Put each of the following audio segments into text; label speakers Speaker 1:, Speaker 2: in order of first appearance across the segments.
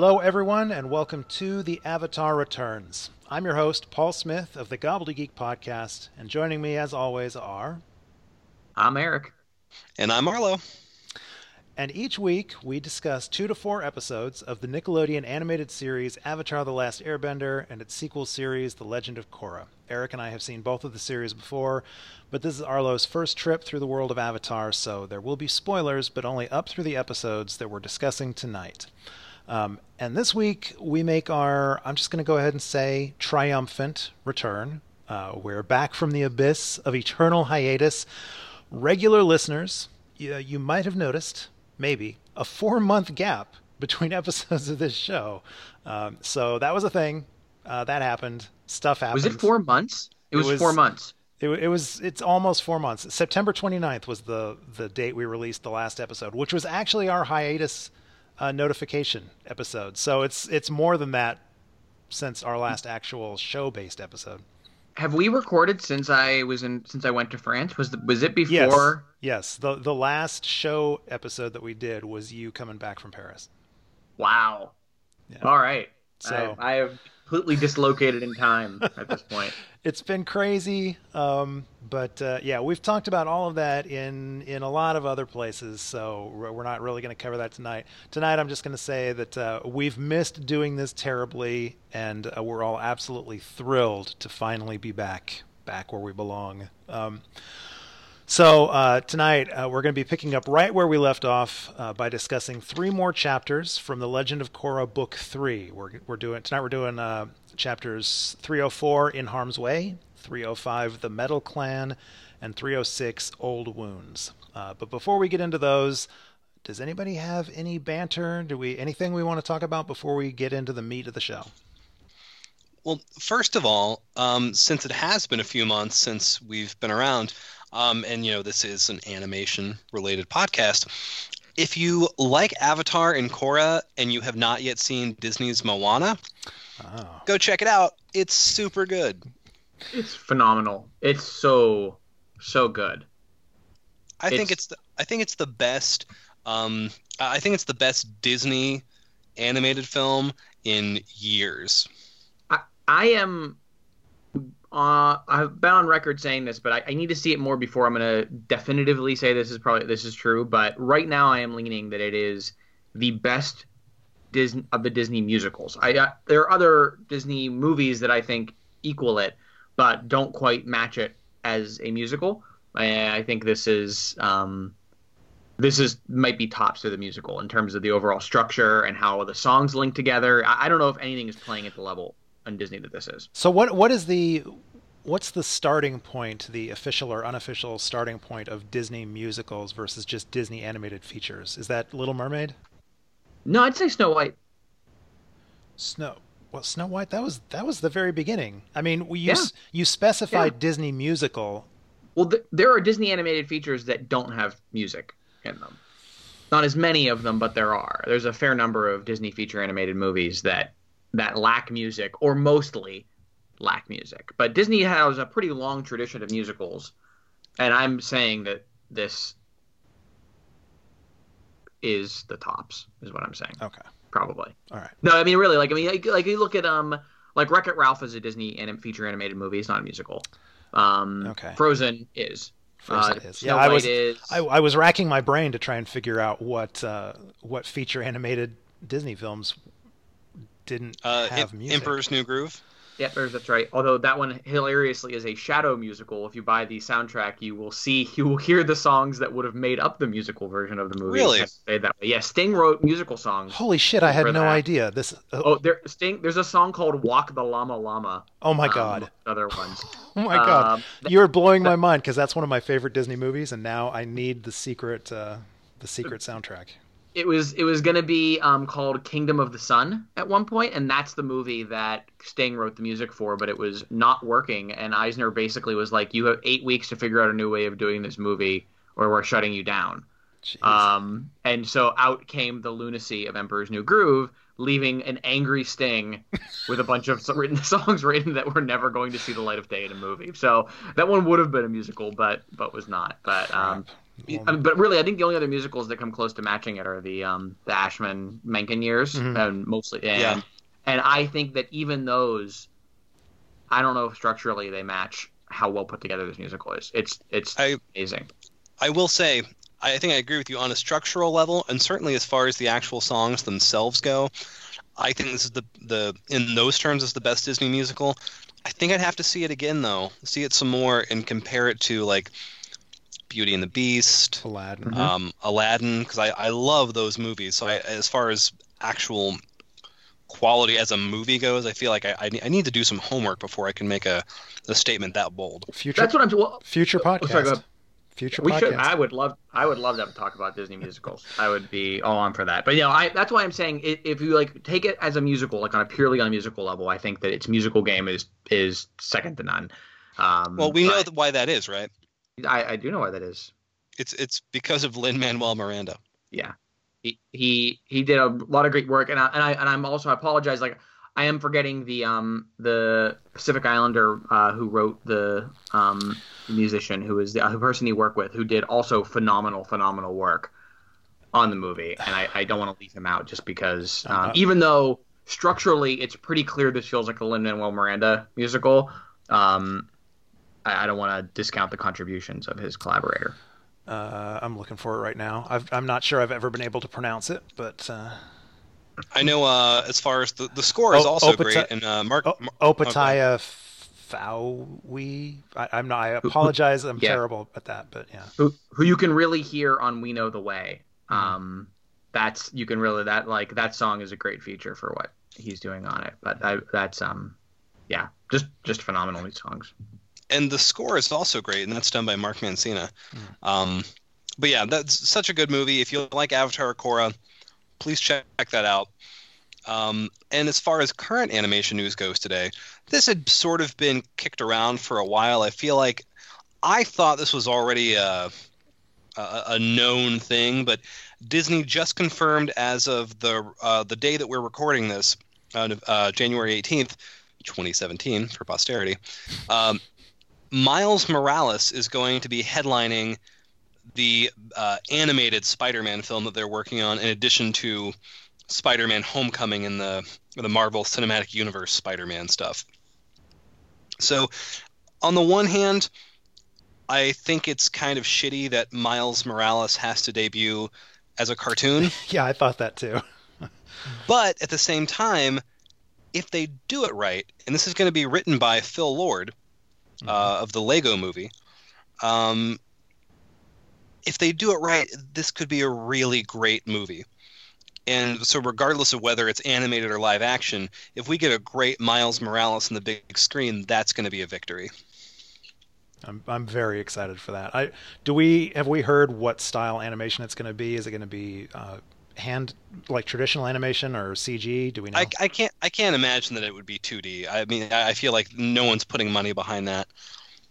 Speaker 1: Hello, everyone, and welcome to The Avatar Returns. I'm your host, Paul Smith of the Gobbledygook Podcast, and joining me, as always, are.
Speaker 2: I'm Eric.
Speaker 3: And I'm Arlo.
Speaker 1: And each week, we discuss two to four episodes of the Nickelodeon animated series Avatar The Last Airbender and its sequel series, The Legend of Korra. Eric and I have seen both of the series before, but this is Arlo's first trip through the world of Avatar, so there will be spoilers, but only up through the episodes that we're discussing tonight. Um, and this week, we make our, I'm just going to go ahead and say, triumphant return. Uh, we're back from the abyss of eternal hiatus. Regular listeners, you, you might have noticed, maybe, a four month gap between episodes of this show. Um, so that was a thing. Uh, that happened. Stuff happened.
Speaker 2: Was it four months? It was, it was four months.
Speaker 1: It, it, was. It's almost four months. September 29th was the the date we released the last episode, which was actually our hiatus uh, notification episode. So it's it's more than that since our last actual show based episode.
Speaker 2: Have we recorded since I was in since I went to France? Was the, was it before?
Speaker 1: Yes. yes. The the last show episode that we did was you coming back from Paris.
Speaker 2: Wow. Yeah. All right. So I, I have completely dislocated in time at this point.
Speaker 1: it's been crazy, um, but uh, yeah, we've talked about all of that in in a lot of other places, so we're not really going to cover that tonight. Tonight, I'm just going to say that uh, we've missed doing this terribly, and uh, we're all absolutely thrilled to finally be back back where we belong. Um, so uh, tonight uh, we're going to be picking up right where we left off uh, by discussing three more chapters from the Legend of Korra Book Three. We're we're doing tonight. We're doing uh, chapters 304 In Harm's Way, 305 The Metal Clan, and 306 Old Wounds. Uh, but before we get into those, does anybody have any banter? Do we anything we want to talk about before we get into the meat of the show?
Speaker 3: Well, first of all, um, since it has been a few months since we've been around. Um, and you know, this is an animation related podcast. If you like Avatar and Korra and you have not yet seen Disney's Moana, oh. go check it out. It's super good.
Speaker 2: It's phenomenal. It's so so good.
Speaker 3: I it's... think it's the, I think it's the best. Um, I think it's the best Disney animated film in years.
Speaker 2: I, I am uh, I've been on record saying this, but I, I, need to see it more before I'm going to definitively say this is probably this is true. But right now, I am leaning that it is the best Disney of the Disney musicals. I uh, there are other Disney movies that I think equal it, but don't quite match it as a musical. I, I think this is um, this is might be tops of the musical in terms of the overall structure and how the songs link together. I, I don't know if anything is playing at the level on Disney that this is.
Speaker 1: So what what is the what's the starting point, the official or unofficial starting point of Disney musicals versus just Disney animated features? Is that Little Mermaid?
Speaker 2: No, I'd say Snow White.
Speaker 1: Snow well, Snow White that was that was the very beginning. I mean, you yeah. you specified yeah. Disney musical.
Speaker 2: Well, th- there are Disney animated features that don't have music in them. Not as many of them, but there are. There's a fair number of Disney feature animated movies that that lack music or mostly lack music. But Disney has a pretty long tradition of musicals, and I'm saying that this is the tops, is what I'm saying.
Speaker 1: Okay.
Speaker 2: Probably.
Speaker 1: All right.
Speaker 2: No, I mean really, like I mean, like, like you look at um, like Wreck It Ralph is a Disney anim- feature animated movie. It's not a musical. Um, okay. Frozen is.
Speaker 1: Frozen uh, is. Yeah, I was. Is... I, I, was racking my brain to try and figure out what uh, what feature animated Disney films didn't uh, have music.
Speaker 3: Emperor's New Groove.
Speaker 2: Yep, that's right. Although that one hilariously is a shadow musical. If you buy the soundtrack, you will see you will hear the songs that would have made up the musical version of the movie.
Speaker 3: Really?
Speaker 2: Say that way. Yeah, Sting wrote musical songs.
Speaker 1: Holy shit! I had no that. idea. This.
Speaker 2: Uh, oh, there, Sting. There's a song called "Walk the Llama Llama."
Speaker 1: Oh my um, god.
Speaker 2: Other ones.
Speaker 1: oh my god. Um, You're blowing my mind because that's one of my favorite Disney movies, and now I need the secret, uh, the secret soundtrack
Speaker 2: it was it was going to be um, called Kingdom of the Sun at one point, and that's the movie that Sting wrote the music for, but it was not working. And Eisner basically was like, "You have eight weeks to figure out a new way of doing this movie, or we're shutting you down." Um, and so out came the lunacy of Emperor's New Groove, leaving an angry Sting with a bunch of written songs written that were never going to see the light of day in a movie. So that one would have been a musical, but but was not. But um, Mean, but really, I think the only other musicals that come close to matching it are the um, the Ashman Menken years,
Speaker 1: Mhm.
Speaker 2: and mostly. And,
Speaker 3: Yeah.
Speaker 2: and I think that even those, I don't know if structurally they match how well put together this musical is. It's it's
Speaker 3: I-
Speaker 2: amazing.
Speaker 3: I will say, I think I agree with you on a structural level, and certainly as far as the actual songs themselves go, I think this is the the in those terms is the best Disney musical. I think I'd have to see it again though, see it some more, and compare it to like Beauty and the Beast,
Speaker 1: Aladdin.
Speaker 2: Mhm.
Speaker 3: um, Aladdin, because I, I love those movies. So I, as far as actual quality as a movie goes, I feel like I, I, I need to do some homework before I can make a, a statement that bold.
Speaker 1: Future
Speaker 2: That's what I'm. Well,
Speaker 1: future podcast.
Speaker 2: sorry, go ahead.
Speaker 1: Future
Speaker 2: we
Speaker 1: podcast.
Speaker 2: should. I would love. I would love to talk about Disney musicals. I would be all on for that. But you know, I that's why I'm saying i- if you like take it as a musical, like on a purely on a musical level, I think that its musical game is is second to none. Um,
Speaker 3: Well, we know
Speaker 2: but
Speaker 3: th- why that is, right?
Speaker 2: I, I do know why that is.
Speaker 3: It's it's because of Lin Manuel Miranda.
Speaker 2: Yeah, he he he did a lot of great work, and I and I and I'm also I apologize. Like I am forgetting the um the Pacific Islander uh, who wrote the um musician who is the, uh, the person he worked with who did also phenomenal phenomenal work on the movie, and I, I don't want to leave him out just because um,
Speaker 1: Uh-huh.
Speaker 2: even though structurally it's pretty clear this feels like a Lin Manuel Miranda musical. Um, I, I don't want to discount the contributions of his collaborator.
Speaker 1: Uh, I'm looking for it right now. I've, I'm not sure I've ever been able to pronounce it, but uh,
Speaker 3: I know uh, as far as the, the score is
Speaker 1: Oh,
Speaker 3: also
Speaker 1: Opata-
Speaker 3: great, and uh, Mark.
Speaker 1: o-
Speaker 3: Mar-
Speaker 1: Opataya Fowie. I, I'm not. I apologize. I'm
Speaker 2: Yeah.
Speaker 1: terrible at that, but yeah.
Speaker 2: who who you can really hear on We Know the Way.
Speaker 1: Mhm.
Speaker 2: Um, that's you can really that like that song is a great feature for what he's doing on it. But I, that's um, yeah, just just phenomenal songs.
Speaker 3: And the score is also great, and that's done by Mark Mancina. Um, but yeah, that's such a good movie. If you like Avatar Korra, please check that out. Um, and as far as current animation news goes today, this had sort of been kicked around for a while. I feel like I thought this was already a, a, a known thing, but Disney just confirmed as of the uh, the day that we're recording this, uh, uh, January eighteenth, twenty seventeen, for posterity. Um, Miles Morales is going to be headlining the uh, animated Spider-Man film that they're working on, in addition to Spider-Man: Homecoming and the the Marvel Cinematic Universe Spider-Man stuff. So, on the one hand, I think it's kind of shitty that Miles Morales has to debut as a cartoon,
Speaker 1: Yeah, I thought that too.
Speaker 3: but at the same time, if they do it right, and this is going to be written by Phil Lord uh, of the Lego Movie, um, if they do it right, this could be a really great movie. And so, regardless of whether it's animated or live action, if we get a great Miles Morales on the big screen, that's going to be a victory.
Speaker 1: I'm I'm very excited for that. I do we have we heard what style animation it's going to be? Is it going to be uh, hand like traditional animation or CG? Do we know?
Speaker 3: I, I can't I can't imagine that it would be 2D. I mean, I I feel like no one's putting money behind that.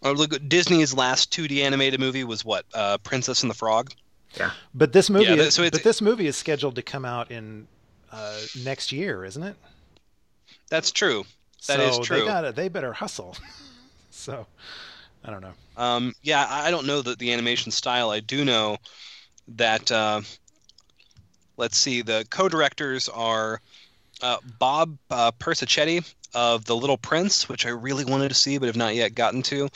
Speaker 3: Or look, Disney's last 2D animated movie was what? Uh, Princess and the Frog.
Speaker 1: Yeah, but this movie,
Speaker 3: Yeah, that-
Speaker 1: is,
Speaker 3: so
Speaker 1: but this movie is scheduled to come out in uh, next year, isn't it?
Speaker 3: That's true. That
Speaker 1: so
Speaker 3: is
Speaker 1: They
Speaker 3: true.
Speaker 1: got They better hustle. so I don't know.
Speaker 3: Um, yeah, I I don't know the, the animation style. I do know that. Uh, let's see. The co-directors are uh, Bob uh, Persichetti of The Little Prince, which I really wanted to see but have not yet gotten to,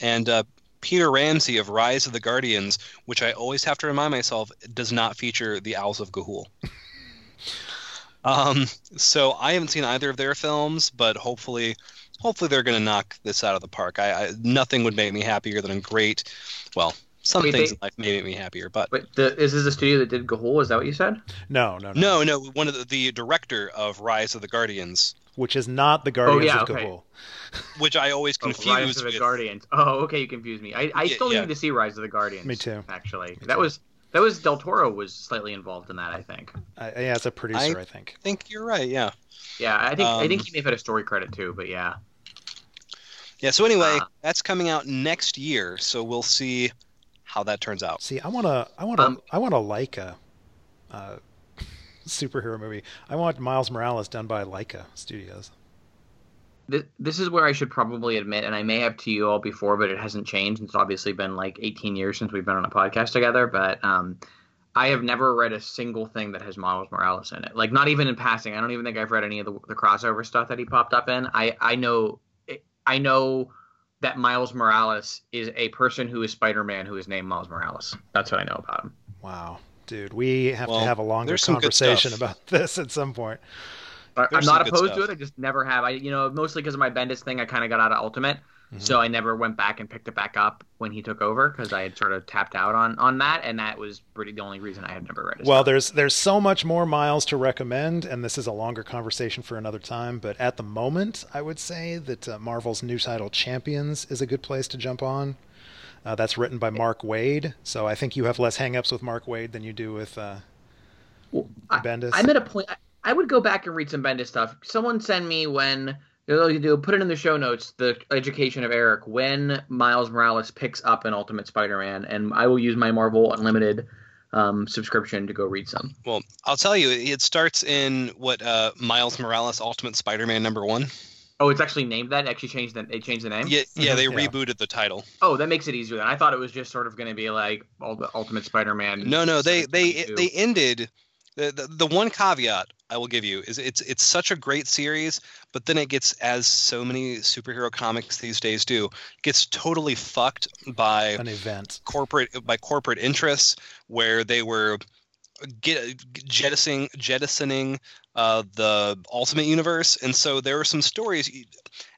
Speaker 3: and uh, Peter Ramsey of Rise of the Guardians, which I always have to remind myself does not feature the Owls of Ga'Hoole. um, so I haven't seen either of their films, but hopefully, hopefully they're going to knock this out of the park. I, I nothing would make me happier than a great, well, some
Speaker 2: Wait,
Speaker 3: things
Speaker 2: they-
Speaker 3: in life may make me happier, but
Speaker 2: But the, is this the studio that did Ga'Hoole? Is that what you said?
Speaker 1: No, no, no,
Speaker 3: no, no, one of the, the director of Rise of the Guardians,
Speaker 1: Which is not the Guardians
Speaker 2: yeah,
Speaker 1: of
Speaker 2: okay.
Speaker 1: Ga'Hoole.
Speaker 3: which I always
Speaker 2: Oh, Rise
Speaker 3: confuse
Speaker 2: of the
Speaker 3: with.
Speaker 2: Guardians. Oh, okay, you confuse me. I, I
Speaker 3: Yeah,
Speaker 2: still
Speaker 3: yeah.
Speaker 2: need to see Rise of the Guardians.
Speaker 1: Me too.
Speaker 2: Actually,
Speaker 1: Me
Speaker 2: that
Speaker 1: too.
Speaker 2: was that was Del Toro was slightly involved in that. I think.
Speaker 1: I, yeah, it's a producer, I, think.
Speaker 3: I think you're right. Yeah.
Speaker 2: Yeah, I think I think
Speaker 3: Um,
Speaker 2: he may have had a story credit too. But yeah,
Speaker 3: Yeah. So anyway,
Speaker 2: Ah.
Speaker 3: that's coming out next year. So we'll see how that turns out.
Speaker 1: See, I want to, I want to,
Speaker 2: Um,
Speaker 1: I want a Laika uh, superhero movie. I want Miles Morales done by Laika Studios.
Speaker 2: this, this is where I should probably admit, and I may have to you all before, but it hasn't changed. It's obviously been like 18 years since we've been on a podcast together, but um, I have never read a single thing that has Miles Morales in it. Like not even in passing. I don't even think I've read any of the, the crossover stuff that he popped up in. I I know I know that Miles Morales is a person who is Spider-Man who is named Miles Morales. That's what I know about him.
Speaker 1: Wow, dude, we have
Speaker 3: Well,
Speaker 1: to have a longer
Speaker 3: there's some good
Speaker 1: conversation about this at some point.
Speaker 2: I- I'm not
Speaker 3: some good
Speaker 2: opposed to it. I just never have. I you know mostly because of my Bendis thing. I kind of got out of Ultimate,
Speaker 1: Mhm.
Speaker 2: so I never went back and picked it back up when he took over because I had sort of tapped out on on that, and that was pretty the only reason I had never read it.
Speaker 1: Well, there's there's so much more miles to recommend, and this is a longer conversation for another time. But at the moment, I would say that uh, Marvel's new title, Champions, is a good place to jump on. Uh, that's written by Mark Waid, so I think you have less hangups with Mark Waid than you do with uh,
Speaker 2: I-
Speaker 1: Bendis.
Speaker 2: I'm at a point. I, I would go back and read some Bendis stuff. Someone send me when you do put it in the show notes. The education of Eric when Miles Morales picks up an Ultimate Spider-Man, and I will use my Marvel Unlimited um, subscription to go read some.
Speaker 3: Well, I'll tell you, it starts in what uh, Miles Morales Ultimate Spider-Man number one.
Speaker 2: Oh, it's actually named that. It actually changed the they changed the name.
Speaker 3: Yeah, yeah, they
Speaker 1: Mhm, yeah.
Speaker 3: rebooted the title.
Speaker 2: Oh, that makes it easier. Then I thought it was just sort of going to be like all the Ultimate Spider-Man.
Speaker 3: No, no, they they
Speaker 2: 722.
Speaker 3: they ended. The, the the one caveat I will give you is it's it's such a great series, but then it gets as so many superhero comics these days do, gets totally fucked by
Speaker 1: an event.
Speaker 3: corporate by corporate interests where they were get, jettisoning jettisoning uh, the Ultimate Universe, and so there are some stories,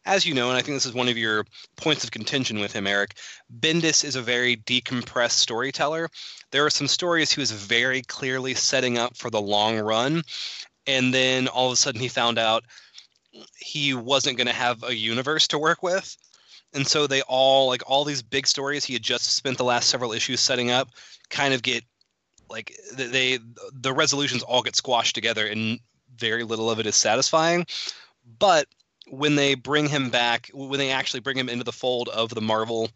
Speaker 3: as you know, and I think this is one of your points of contention with him, Eric. Bendis is a very decompressed storyteller. There are some stories he was very clearly setting up for the long run, and then all of a sudden he found out he wasn't going to have a universe to work with. And so they all like all these big stories he had just spent the last several issues setting up kind of get like they the resolutions all get squashed together and very little of it is satisfying. But when they bring him back when they actually bring him into the fold of the marvel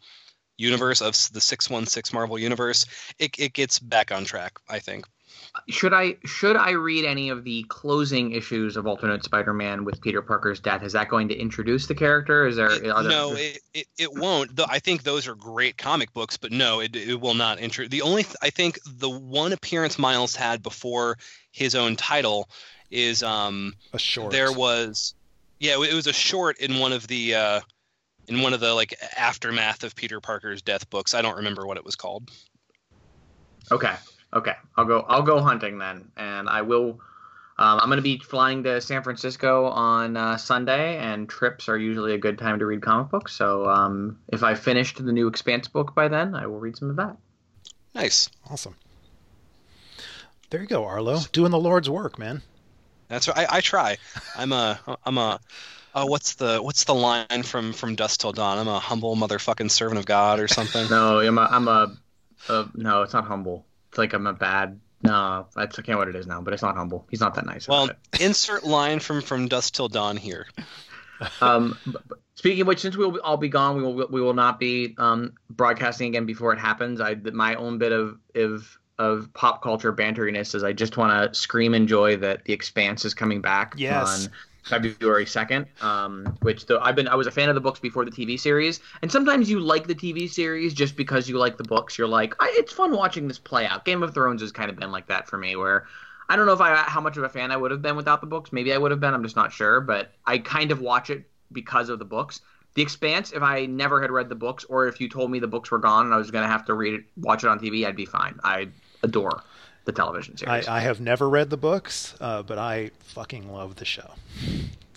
Speaker 3: universe of the 616 marvel universe it, it gets back on track i think
Speaker 2: Should I should I read any of the closing issues of Alternate Spider-Man with Peter Parker's death? Is that going to introduce the character? Is there?
Speaker 3: It-
Speaker 2: are there
Speaker 3: no, it, it, it won't. Though I think those are great comic books, but no, it, it will not enter. The only th- I think the one appearance Miles had before his own title is um
Speaker 1: A short.
Speaker 3: there was yeah it was a short in one of the uh in one of the like aftermath of Peter Parker's death books. I don't remember what it was called.
Speaker 2: Okay. Okay. I'll go. I'll go hunting then, and I will. Um, I'm going to be flying to San Francisco on uh, Sunday, and trips are usually a good time to read comic books. So um, if I finished the new Expanse book by then, I will read some of that.
Speaker 3: Nice.
Speaker 1: awesome. There you go, Arlo, doing the Lord's work, man.
Speaker 3: That's right. I, I try. I'm a I'm a uh, what's the what's the line from from Dusk Till Dawn? I'm a humble motherfucking servant of God or something.
Speaker 2: No, I'm a. I'm a, a no, it's not humble. It's like I'm a bad. No, I can't what it is now, but it's not humble. He's not that nice.
Speaker 3: Well,
Speaker 2: about
Speaker 3: insert line from from Dusk Till Dawn here.
Speaker 2: um, b- b- speaking of which, since we'll all be gone, we will we will not be um broadcasting again before it happens. I my own bit of of of pop culture banteriness is I just want to scream and joy that the Expanse is coming back
Speaker 1: Yes.
Speaker 2: on February second. Um, which though I've been I was a fan of the books before the TV series, and sometimes you like the TV series just because you like the books. You're like, it's fun watching this play out. Game of Thrones has kind of been like that for me, where I don't know if I how much of a fan I would have been without the books. Maybe I would have been. I'm just not sure. But I kind of watch it because of the books. The Expanse, if I never had read the books, or if you told me the books were gone and I was going to have to read it, watch it on TV, I'd be fine. I adore the television series.
Speaker 1: I have never read the books, uh, but I fucking love the show.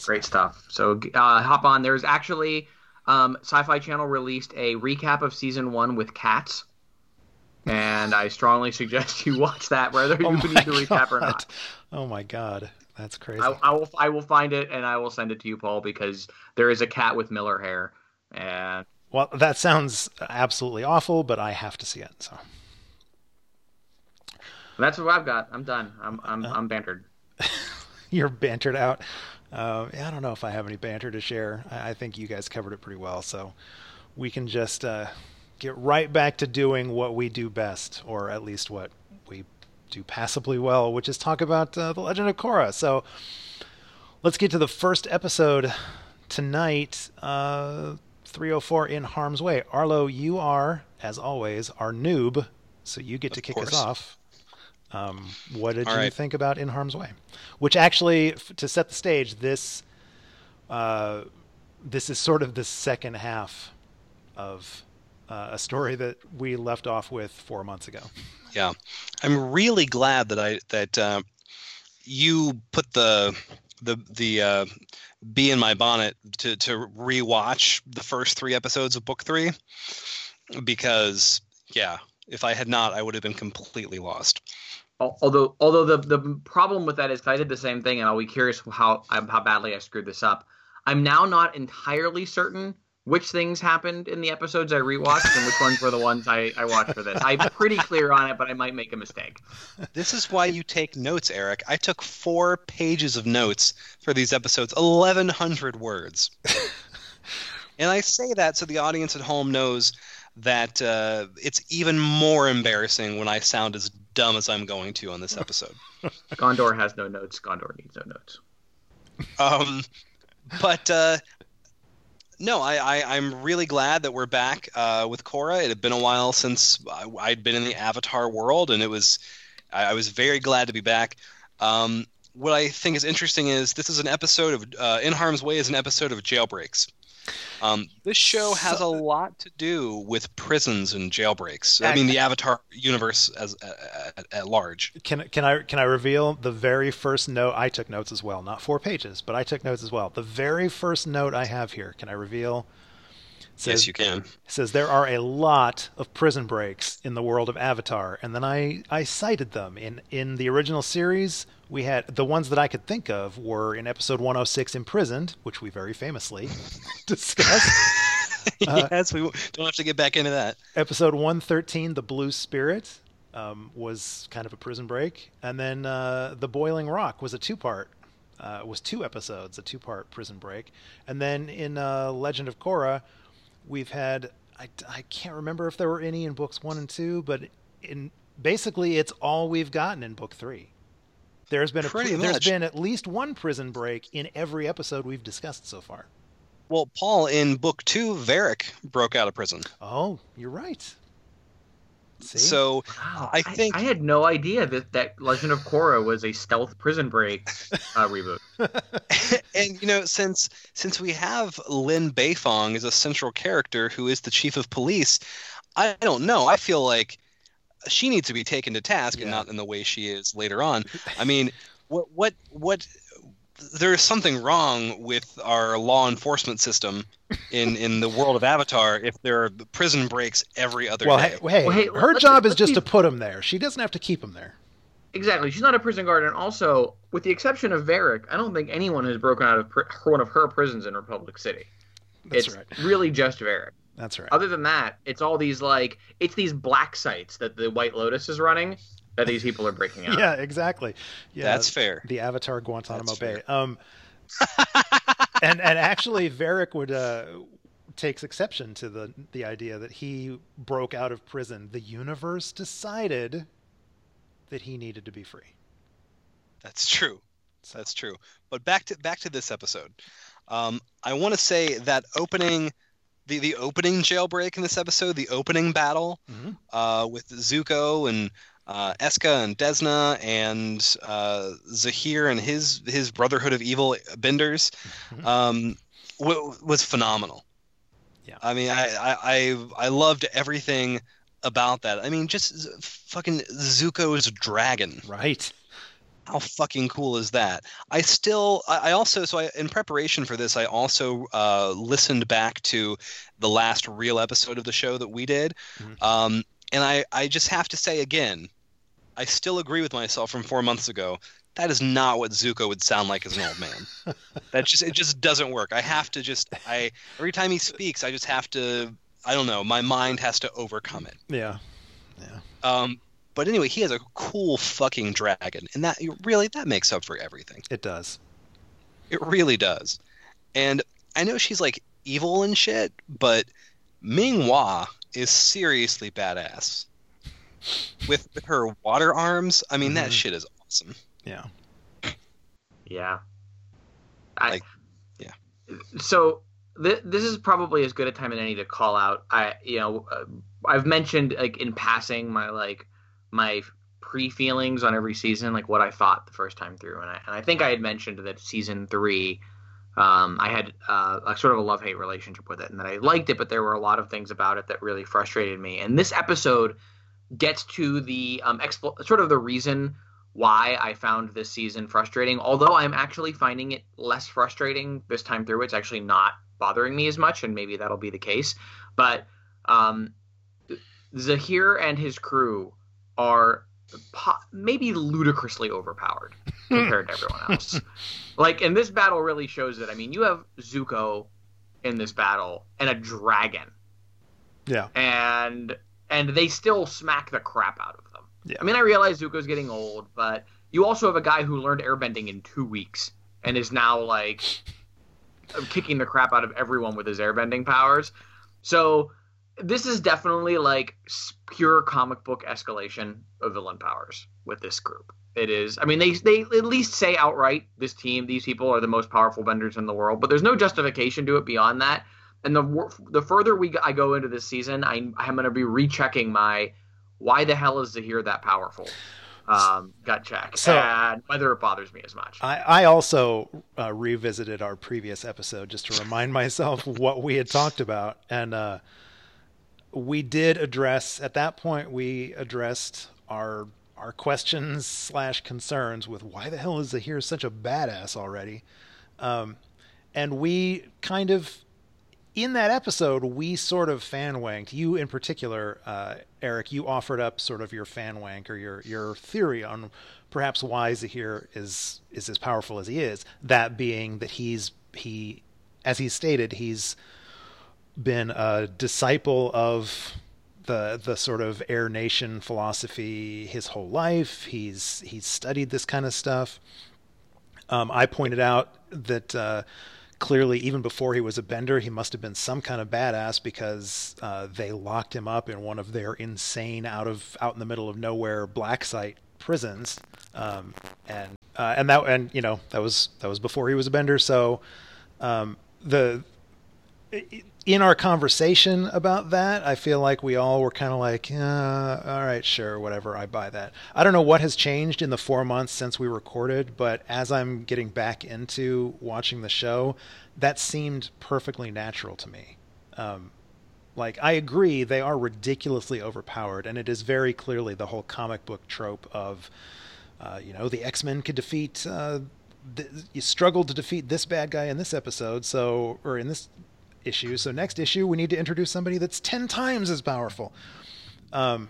Speaker 2: Great stuff. So uh, hop on. There's actually um, Sci-Fi Channel released a recap of season one with cats, and I strongly suggest you watch that, whether you
Speaker 1: Oh
Speaker 2: need
Speaker 1: my
Speaker 2: to recap or not.
Speaker 1: Oh my god, that's crazy.
Speaker 2: I, I will I will find it and I will send it to you, Paul, because there is a cat with Miller hair, and
Speaker 1: Well, that sounds absolutely awful, but I have to see it. So
Speaker 2: that's what I've got. I'm done. I'm I'm I'm bantered.
Speaker 1: you're bantered out. Uh, yeah, I don't know if I have any banter to share. I, I think you guys covered it pretty well, so we can just uh, get right back to doing what we do best, or at least what we do passably well, which is talk about uh, the Legend of Korra. So let's get to the first episode tonight, uh, 304 in harm's way. Arlo, you are, as always, our noob, so you get
Speaker 3: Of
Speaker 1: to kick
Speaker 3: course.
Speaker 1: us off. Um, what did
Speaker 3: All
Speaker 1: you
Speaker 3: right.
Speaker 1: think about In Harm's Way? Which actually, f- to set the stage, this uh, this is sort of the second half of uh, a story that we left off with four months ago.
Speaker 3: Yeah, I'm really glad that I that uh, you put the the the uh, bee in my bonnet to to rewatch the first three episodes of book three, because yeah, if I had not, I would have been completely lost.
Speaker 2: Al- Although, although the the problem with that is I did the same thing, and I'll be curious how how badly I screwed this up. I'm now not entirely certain which things happened in the episodes I rewatched and which ones were the ones I, I watched for this. I'm pretty clear on it, but I might make a mistake.
Speaker 3: This is why you take notes, Eric. I took four pages of notes for these episodes, 1,100 words. and I say that so the audience at home knows that uh, it's even more embarrassing when I sound as dumb as I'm going to on this episode.
Speaker 2: Gondor has no notes. Gondor needs no notes.
Speaker 3: Um, but uh, no, I, I, I'm really glad that we're back uh, with Korra. It had been a while since I, I'd been in the Avatar world, and it was I, I was very glad to be back. Um, what I think is interesting is this is an episode of uh, In Harm's Way is an episode of jailbreaks. Um, this show has a lot to do with prisons and jailbreaks. I mean, the Avatar universe as at, at large.
Speaker 1: Can can I can I reveal the very first note? I took notes as well, not four pages, but I took notes as well. The very first note I have here. Can I reveal?
Speaker 3: yes, you can.
Speaker 1: says there are a lot of prison breaks in the world of Avatar, and then I I cited them in in the original series. We had the ones that I could think of were in episode 106, imprisoned, which we very famously discussed. Uh,
Speaker 3: yes, we don't have to get back into that.
Speaker 1: episode 113, the Blue Spirit, um, was kind of a prison break, and then uh, the Boiling Rock was a two-part. Uh, was two episodes, a two-part prison break, and then in uh, Legend of Korra, we've had I, I can't remember if there were any in books one and two, but in basically it's all we've gotten in book three. There's been a
Speaker 3: Pretty
Speaker 1: there's
Speaker 3: much.
Speaker 1: been at least one prison break in every episode we've discussed so far.
Speaker 3: Well, Paul, in book two, Varrick broke out of prison.
Speaker 1: Oh, you're right. See?
Speaker 3: So
Speaker 2: Wow,
Speaker 3: I think-
Speaker 2: I, had no idea that that Legend of Korra was a stealth prison break uh, reboot.
Speaker 3: and you know, since since we have Lin Beifong as a central character who is the chief of police, I don't know. I feel like she needs to be taken to task and not in the way she is later on. I mean, what what what there's something wrong with our law enforcement system in in the world of Avatar if there are prison breaks every other
Speaker 1: well,
Speaker 3: day.
Speaker 1: hey, hey,
Speaker 2: Well, hey,
Speaker 1: her job is just
Speaker 2: be-
Speaker 1: to put him there. She doesn't have to keep him there.
Speaker 2: Exactly. She's not a prison guard, and also, with the exception of Varrick, I don't think anyone has broken out of pri- one of her prisons in Republic City.
Speaker 1: That's
Speaker 2: it's
Speaker 1: right.
Speaker 2: really just Varrick.
Speaker 1: That's right.
Speaker 2: Other than that, it's all these like it's these black sites that the White Lotus is running that these people are breaking out.
Speaker 1: Yeah, exactly. Yeah,
Speaker 3: That's fair.
Speaker 1: The Avatar Guantanamo
Speaker 3: That's
Speaker 1: Bay.
Speaker 3: fair.
Speaker 1: Um, and and actually, Varrick would uh, takes exception to the the idea that he broke out of prison. The universe decided that he needed to be free.
Speaker 3: That's true. That's true. But back to back to this episode. Um, I want to say that opening, the the opening jailbreak in this episode, the opening battle
Speaker 1: Mhm.
Speaker 3: uh, with Zuko and uh, Eska and Desna and uh, Zahir and his his Brotherhood of Evil Benders
Speaker 1: Mhm.
Speaker 3: um, w- was phenomenal.
Speaker 1: Yeah.
Speaker 3: I mean, I, I I I loved everything about that. I mean, just fucking Zuko's dragon
Speaker 1: Right.
Speaker 3: How fucking cool is that? I still i I also so I, in preparation for this i also uh, listened back to the last real episode of the show that we did.
Speaker 1: Mhm.
Speaker 3: um, and i i just have to say again i still agree with myself from four months ago. That is not what zuko would sound like as an old man. That just it just doesn't work. I have to just i every time he speaks i just have to i don't know my mind has to overcome it.
Speaker 1: Yeah, Yeah.
Speaker 3: um, but anyway, he has a cool fucking dragon, and that really that makes up for everything.
Speaker 1: It does.
Speaker 3: It really does. And I know she's like evil and shit, but Ming Hua is seriously badass. With, with her water arms, I mean that
Speaker 1: Mhm.
Speaker 3: shit is awesome.
Speaker 1: Yeah.
Speaker 2: Yeah. I,
Speaker 3: Like, yeah.
Speaker 2: so th- this is probably as good a time as any to call out. I you know uh, I've mentioned like in passing my like my pre feelings on every season, like what I thought the first time through, and I and I think I had mentioned that season three. Um, I had uh, a sort of a love hate relationship with it, and that I liked it, but there were a lot of things about it that really frustrated me. And this episode gets to the um, sort of the reason why I found this season frustrating. Although I'm actually finding it less frustrating this time through, it's actually not bothering me as much, and maybe that'll be the case. But um, Zahir and his crew are po- maybe ludicrously overpowered compared to everyone else. Like, and this battle really shows that. I mean, you have Zuko in this battle and a dragon.
Speaker 1: Yeah.
Speaker 2: And and they still smack the crap out of them.
Speaker 1: Yeah.
Speaker 2: I mean, I realize Zuko's getting old, but you also have a guy who learned airbending in two weeks and is now like kicking the crap out of everyone with his airbending powers. So this is definitely like pure comic book escalation of villain powers with this group. It is. I mean, they they at least say outright this team, these people are the most powerful benders in the world, but there's no justification to it beyond that. And the the further we I go into this season, I, I'm going to be rechecking my why the hell is Zahir that powerful? Um, gut check,
Speaker 1: So-
Speaker 2: and whether it bothers me as much.
Speaker 1: I, I also uh, revisited our previous episode just to remind myself what we had talked about, and uh, we did address at that point. We addressed our our questions slash concerns with why the hell is Zahir such a badass already, um, and we kind of in that episode, we sort of fan wanked. You, in particular, uh, Eric, you offered up sort of your fan wank or your your theory on perhaps why Zahir is is as powerful as he is. That being that he's he, as he stated, he's been a disciple of the the sort of Air Nation philosophy his whole life. He's he's studied this kind of stuff. Um, I pointed out that uh, clearly, even before he was a bender, he must have been some kind of badass because uh, they locked him up in one of their insane, out of out in the middle of nowhere black site prisons, um, and uh, and that and you know that was that was before he was a bender. So um, the in our conversation about that, I feel like we all were kind of like, uh, all right, sure, whatever, I buy that. I don't know what has changed in the four months since we recorded, but as I'm getting back into watching the show, that seemed perfectly natural to me. Um, like, I agree, they are ridiculously overpowered, and it is very clearly the whole comic book trope of, uh, you know, the X Men could defeat. Uh, you struggled to defeat this bad guy in this episode, so or in this issue. So next issue, we need to introduce somebody that's ten times as powerful. Um,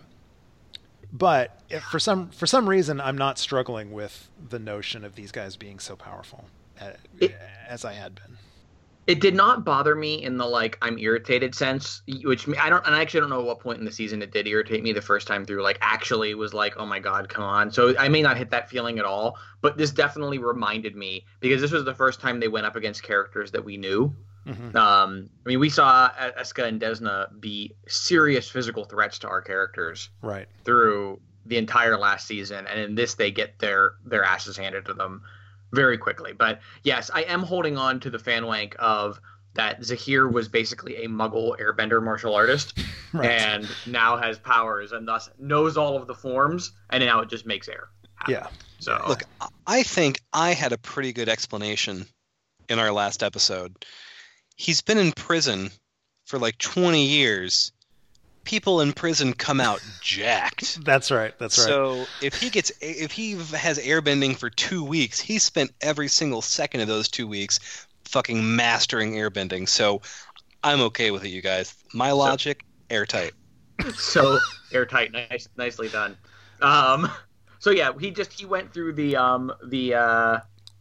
Speaker 1: but for some for some reason, I'm not struggling with the notion of these guys being so powerful uh,
Speaker 2: It-
Speaker 1: as I had been.
Speaker 2: It did not bother me in the like I'm irritated sense, which I don't, and I actually don't know what point in the season it did irritate me the first time through. Like, actually, was like, oh my god, come on. So I may not hit that feeling at all, but this definitely reminded me because this was the first time they went up against characters that we knew.
Speaker 1: Mhm.
Speaker 2: Um, I mean, we saw Eska and Desna be serious physical threats to our characters
Speaker 1: Right.
Speaker 2: through the entire last season, and in this they get their their asses handed to them very quickly. But yes, I am holding on to the fan wank of that Zahir was basically a Muggle airbender martial artist,
Speaker 1: Right.
Speaker 2: and now has powers and thus knows all of the forms, and now it just makes air. happen.
Speaker 1: yeah.
Speaker 2: So
Speaker 3: Look, I think I had a pretty good explanation in our last episode. He's been in prison for like 20 years. People in prison come out jacked.
Speaker 1: That's right. That's right.
Speaker 3: So if he gets if he has airbending for 2 weeks, he spent every single second of those 2 weeks fucking mastering airbending. So I'm okay with it, you guys. My logic, airtight.
Speaker 2: so airtight, nice, nicely done. Um, so yeah, he just he went through the um the uh,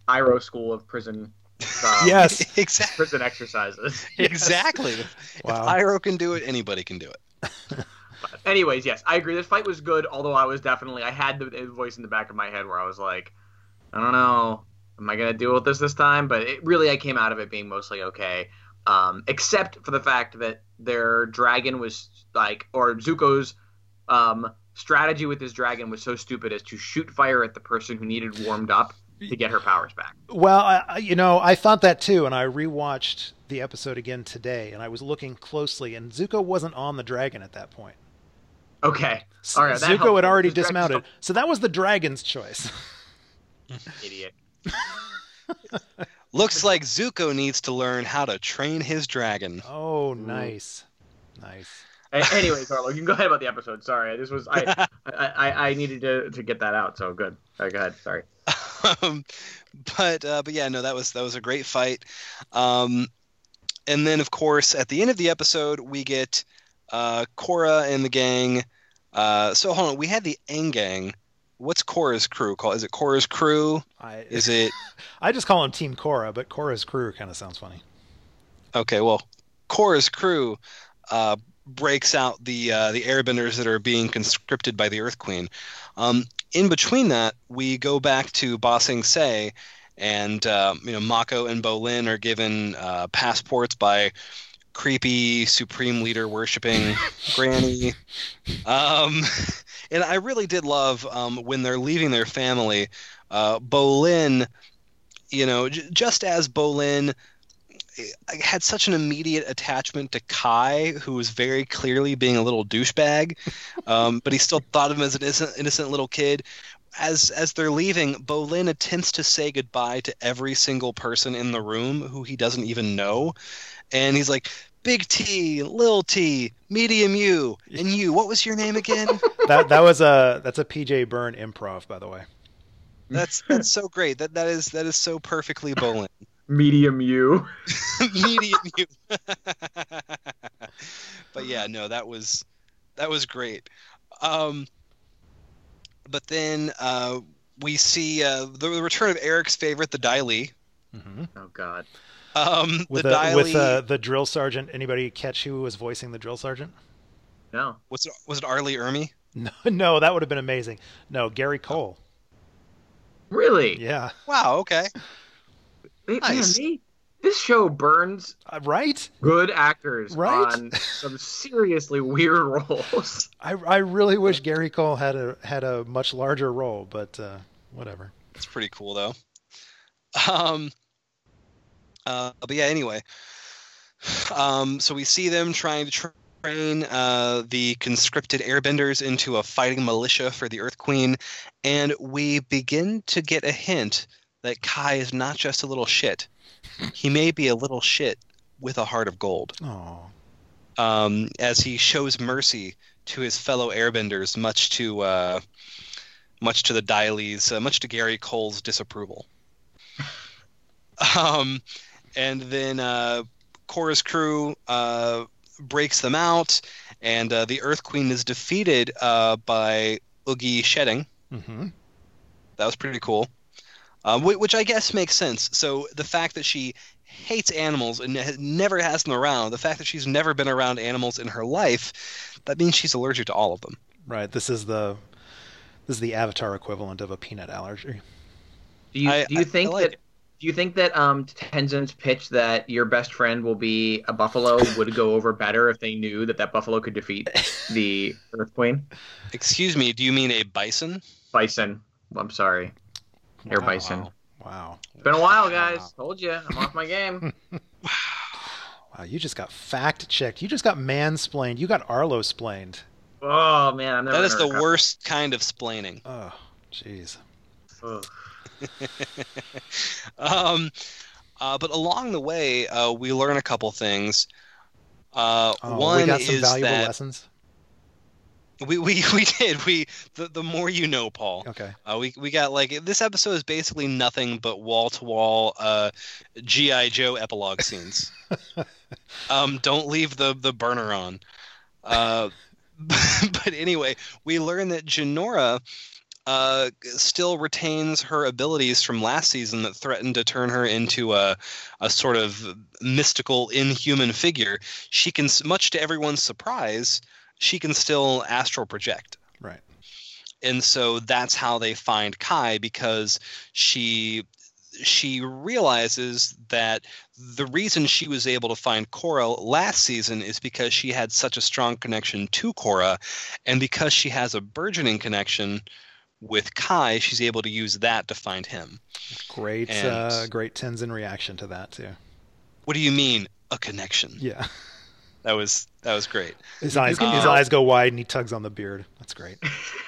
Speaker 2: Iroh school of prison. Um,
Speaker 1: yes.
Speaker 3: exactly.
Speaker 2: prison exercises.
Speaker 3: Exactly.
Speaker 1: Wow.
Speaker 3: If Iroh can do it, anybody can do it.
Speaker 2: But anyways, yes, I agree. This fight was good, although I was definitely I had the, the voice in the back of my head where I was like, I don't know, am I gonna deal with this this time? But it really, I came out of it being mostly okay, um, except for the fact that their dragon was like, or Zuko's um, strategy with his dragon was so stupid as to shoot fire at the person who needed warmed up to get her powers back.
Speaker 1: Well, I, I- you know, I thought that too, and I rewatched the episode again today, and I was looking closely, and Zuko wasn't on the dragon at that point.
Speaker 2: Okay,
Speaker 1: S-
Speaker 2: all right.
Speaker 1: Zuko
Speaker 2: helps,
Speaker 1: had already
Speaker 2: because Dragon's
Speaker 1: dismounted, so that was the dragon's choice.
Speaker 2: Idiot.
Speaker 3: Looks like Zuko needs to learn how to train his dragon.
Speaker 1: oh, nice, nice.
Speaker 2: Anyway, Carlo, you can go ahead about the episode. Sorry, this was I I, I, I needed to, to get that out. So good. All right, go ahead. Sorry.
Speaker 3: um, but uh, but yeah, no, that was that was a great fight. Um, and then of course at the end of the episode we get uh, Korra and the gang. Uh, so hold on, we had the Aang gang. What's Korra's crew called? Is it Korra's crew?
Speaker 1: I
Speaker 3: Is it
Speaker 1: I just call them Team Korra, but Korra's crew kind of sounds funny.
Speaker 3: okay? Well, Korra's crew uh, breaks out the uh, the Airbenders that are being conscripted by the Earth Queen. Um, in between that, we go back to Ba Sing Se, and uh, you know Mako and Bolin are given uh, passports by creepy supreme leader worshiping Granny. Um, and I really did love um, when they're leaving their family. Uh, Bolin, you know, j- just as Bolin I had such an immediate attachment to Kai, who was very clearly being a little douchebag, um, but he still thought of him as an innocent, innocent little kid. As as they're leaving, Bolin attempts to say goodbye to every single person in the room who he doesn't even know, and he's like, "Big T, Lil T, Medium U, and you. What was your name again?"
Speaker 1: That that was a that's a PJ Byrne improv, by the way.
Speaker 3: That's that's so great. That that is that is so perfectly Bolin.
Speaker 2: Medium U.
Speaker 3: medium you. but yeah, no, that was that was great. Um, but then uh, we see uh, the, the return of Eric's favorite, the Dai Li.
Speaker 1: hmm
Speaker 2: Oh God.
Speaker 3: Um,
Speaker 1: With
Speaker 3: the
Speaker 1: the,
Speaker 3: Dai
Speaker 1: with
Speaker 3: Li-
Speaker 1: uh, the drill sergeant. Anybody catch who was voicing the drill sergeant?
Speaker 2: No.
Speaker 3: was it was it R. Lee Ermey?
Speaker 1: No, no, that would have been amazing. No, Gary Cole.
Speaker 2: Really?
Speaker 1: Yeah,
Speaker 3: Wow. Okay.
Speaker 2: They-
Speaker 3: Nice.
Speaker 2: Man, they, this show burns
Speaker 1: uh, right.
Speaker 2: good actors
Speaker 1: Right?
Speaker 2: on some seriously weird roles.
Speaker 1: I I really wish Gary Cole had a had a much larger role, but uh, whatever.
Speaker 3: It's pretty cool though. Um. Uh, but yeah. Anyway. Um. So we see them trying to train uh, the conscripted airbenders into a fighting militia for the Earth Queen, and we begin to get a hint that Kai is not just a little shit. He may be a little shit with a heart of gold.
Speaker 1: Oh,
Speaker 3: Um, as he shows mercy to his fellow airbenders, much to uh, much to the Dai Li's, uh, much to Gary Cole's disapproval. um, and then uh, Korra's crew uh, breaks them out, and uh, the Earth Queen is defeated uh, by Oogi shedding.
Speaker 1: hmm
Speaker 3: That was pretty cool. Um, whi- which I guess makes sense. So the fact that she hates animals and has, never has them around, the fact that she's never been around animals in her life, that means she's allergic to all of them.
Speaker 1: right. This is the this is the Avatar equivalent of a peanut allergy.
Speaker 2: Do you
Speaker 3: I-
Speaker 2: do you
Speaker 3: I-
Speaker 2: think
Speaker 3: I like
Speaker 2: that do you think that um Tenzin's pitch that your best friend will be a buffalo would go over better if they knew that that buffalo could defeat the Earth Queen?
Speaker 3: Excuse me, do you mean a bison?
Speaker 2: Bison. I'm sorry. Air
Speaker 1: Wow.
Speaker 2: bison.
Speaker 1: Wow,
Speaker 2: It's been a while, guys. Told you, I'm off my game.
Speaker 1: wow. You just got fact checked. You just got mansplained. You got Arlo splained.
Speaker 2: Oh man, I'm never.
Speaker 3: That is the
Speaker 2: recover.
Speaker 3: worst kind of splaining.
Speaker 1: Oh, jeez.
Speaker 3: Um, uh, but along the way, uh, we learn a couple things. Uh,
Speaker 1: Oh,
Speaker 3: one
Speaker 1: we got some
Speaker 3: is
Speaker 1: valuable
Speaker 3: that
Speaker 1: lessons.
Speaker 3: We, we we did we the, the more you know, Paul.
Speaker 1: Okay.
Speaker 3: Uh, we we got like this episode is basically nothing but wall to wall GI Joe epilogue scenes. um, don't leave the the burner on. Uh, but anyway, we learn that Jinora uh, still retains her abilities from last season that threatened to turn her into a a sort of mystical, inhuman figure. She can, much to everyone's surprise, she can still astral project
Speaker 1: Right.
Speaker 3: and so that's how they find Kai because she she realizes that the reason she was able to find Korra last season is because she had such a strong connection to Korra, and because she has a burgeoning connection with Kai, she's able to use that to find him.
Speaker 1: Great,
Speaker 3: And-
Speaker 1: uh, great Tenzin reaction to that too.
Speaker 3: What do you mean a connection?
Speaker 1: Yeah,
Speaker 3: That was that was great.
Speaker 1: his eyes
Speaker 2: can
Speaker 1: his
Speaker 2: tell-
Speaker 1: eyes go wide and he tugs on the beard. That's great.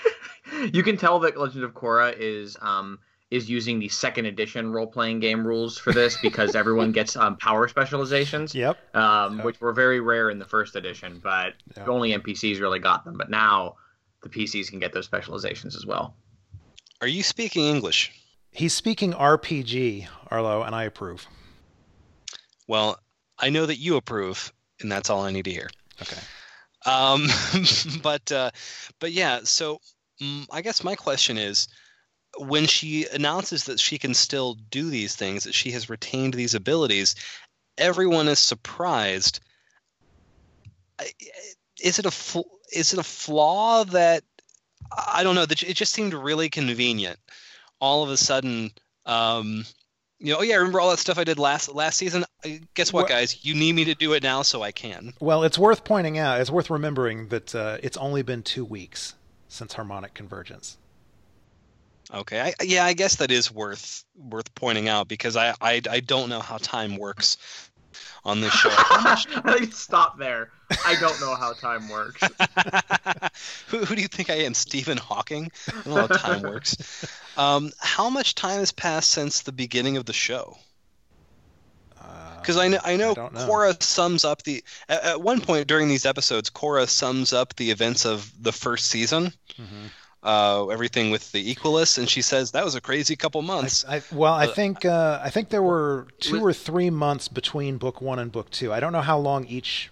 Speaker 2: you can tell that Legend of Korra is um is using the second edition role playing game rules for this because everyone gets um, power specializations,
Speaker 1: Yep.
Speaker 2: um,
Speaker 1: Yep.
Speaker 2: which were very rare in the first edition, but
Speaker 1: Yep.
Speaker 2: only NPCs really got them. But now the PCs can get those specializations as well.
Speaker 3: Are you speaking English?
Speaker 1: He's speaking RPG, Arlo, and I approve.
Speaker 3: Well, I know that you approve, and that's all I need to hear.
Speaker 1: Okay.
Speaker 3: Um, but uh, but yeah, so mm, I guess my question is, when she announces that she can still do these things, that she has retained these abilities, everyone is surprised. Is it a fl- is it a flaw that I don't know? That it just seemed really convenient. All of a sudden, um, you know, oh yeah, remember all that stuff I did last last season? Guess what,
Speaker 1: Well-
Speaker 3: guys? You need me to do it now, so I can.
Speaker 1: Well, it's worth pointing out, it's worth remembering that uh, it's only been two weeks since harmonic convergence.
Speaker 3: Okay, I, yeah, I guess that is worth worth pointing out because I, I I don't know how time works on this show. How much-
Speaker 2: stop there. I don't know how time works.
Speaker 3: who, who do you think I am, Stephen Hawking? I don't know how time works. Um, how much time has passed since the beginning of the show? Because I know I know,
Speaker 1: don't know.
Speaker 3: Korra sums up the at, at one point during these episodes, Korra sums up the events of the first season.
Speaker 1: Mhm.
Speaker 3: Uh, everything with the Equalist, and she says that was a crazy couple months.
Speaker 1: I, I, well, I
Speaker 3: Uh,
Speaker 1: think uh, I think there were two or three months between book one and book two. I don't know how long each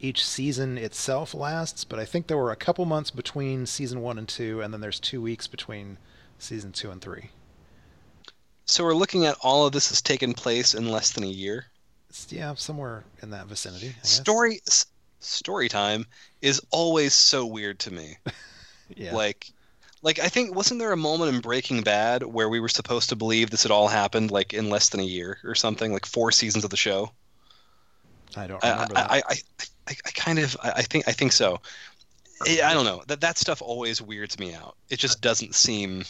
Speaker 1: each season itself lasts, but I think there were a couple months between season one and two, and then there's two weeks between season two and three.
Speaker 3: So we're looking at all of this has taken place in less than a year.
Speaker 1: Yeah, somewhere in that vicinity.
Speaker 3: Story s- story time is always so weird to me.
Speaker 1: Yeah.
Speaker 3: Like like I think wasn't there a moment in Breaking Bad where we were supposed to believe this had all happened like in less than a year or something, like four seasons of the show?
Speaker 1: I don't
Speaker 3: I
Speaker 1: remember that.
Speaker 3: I, I, I, I kind of I I think I think so. I I don't know. That that stuff always weirds me out. It just doesn't seem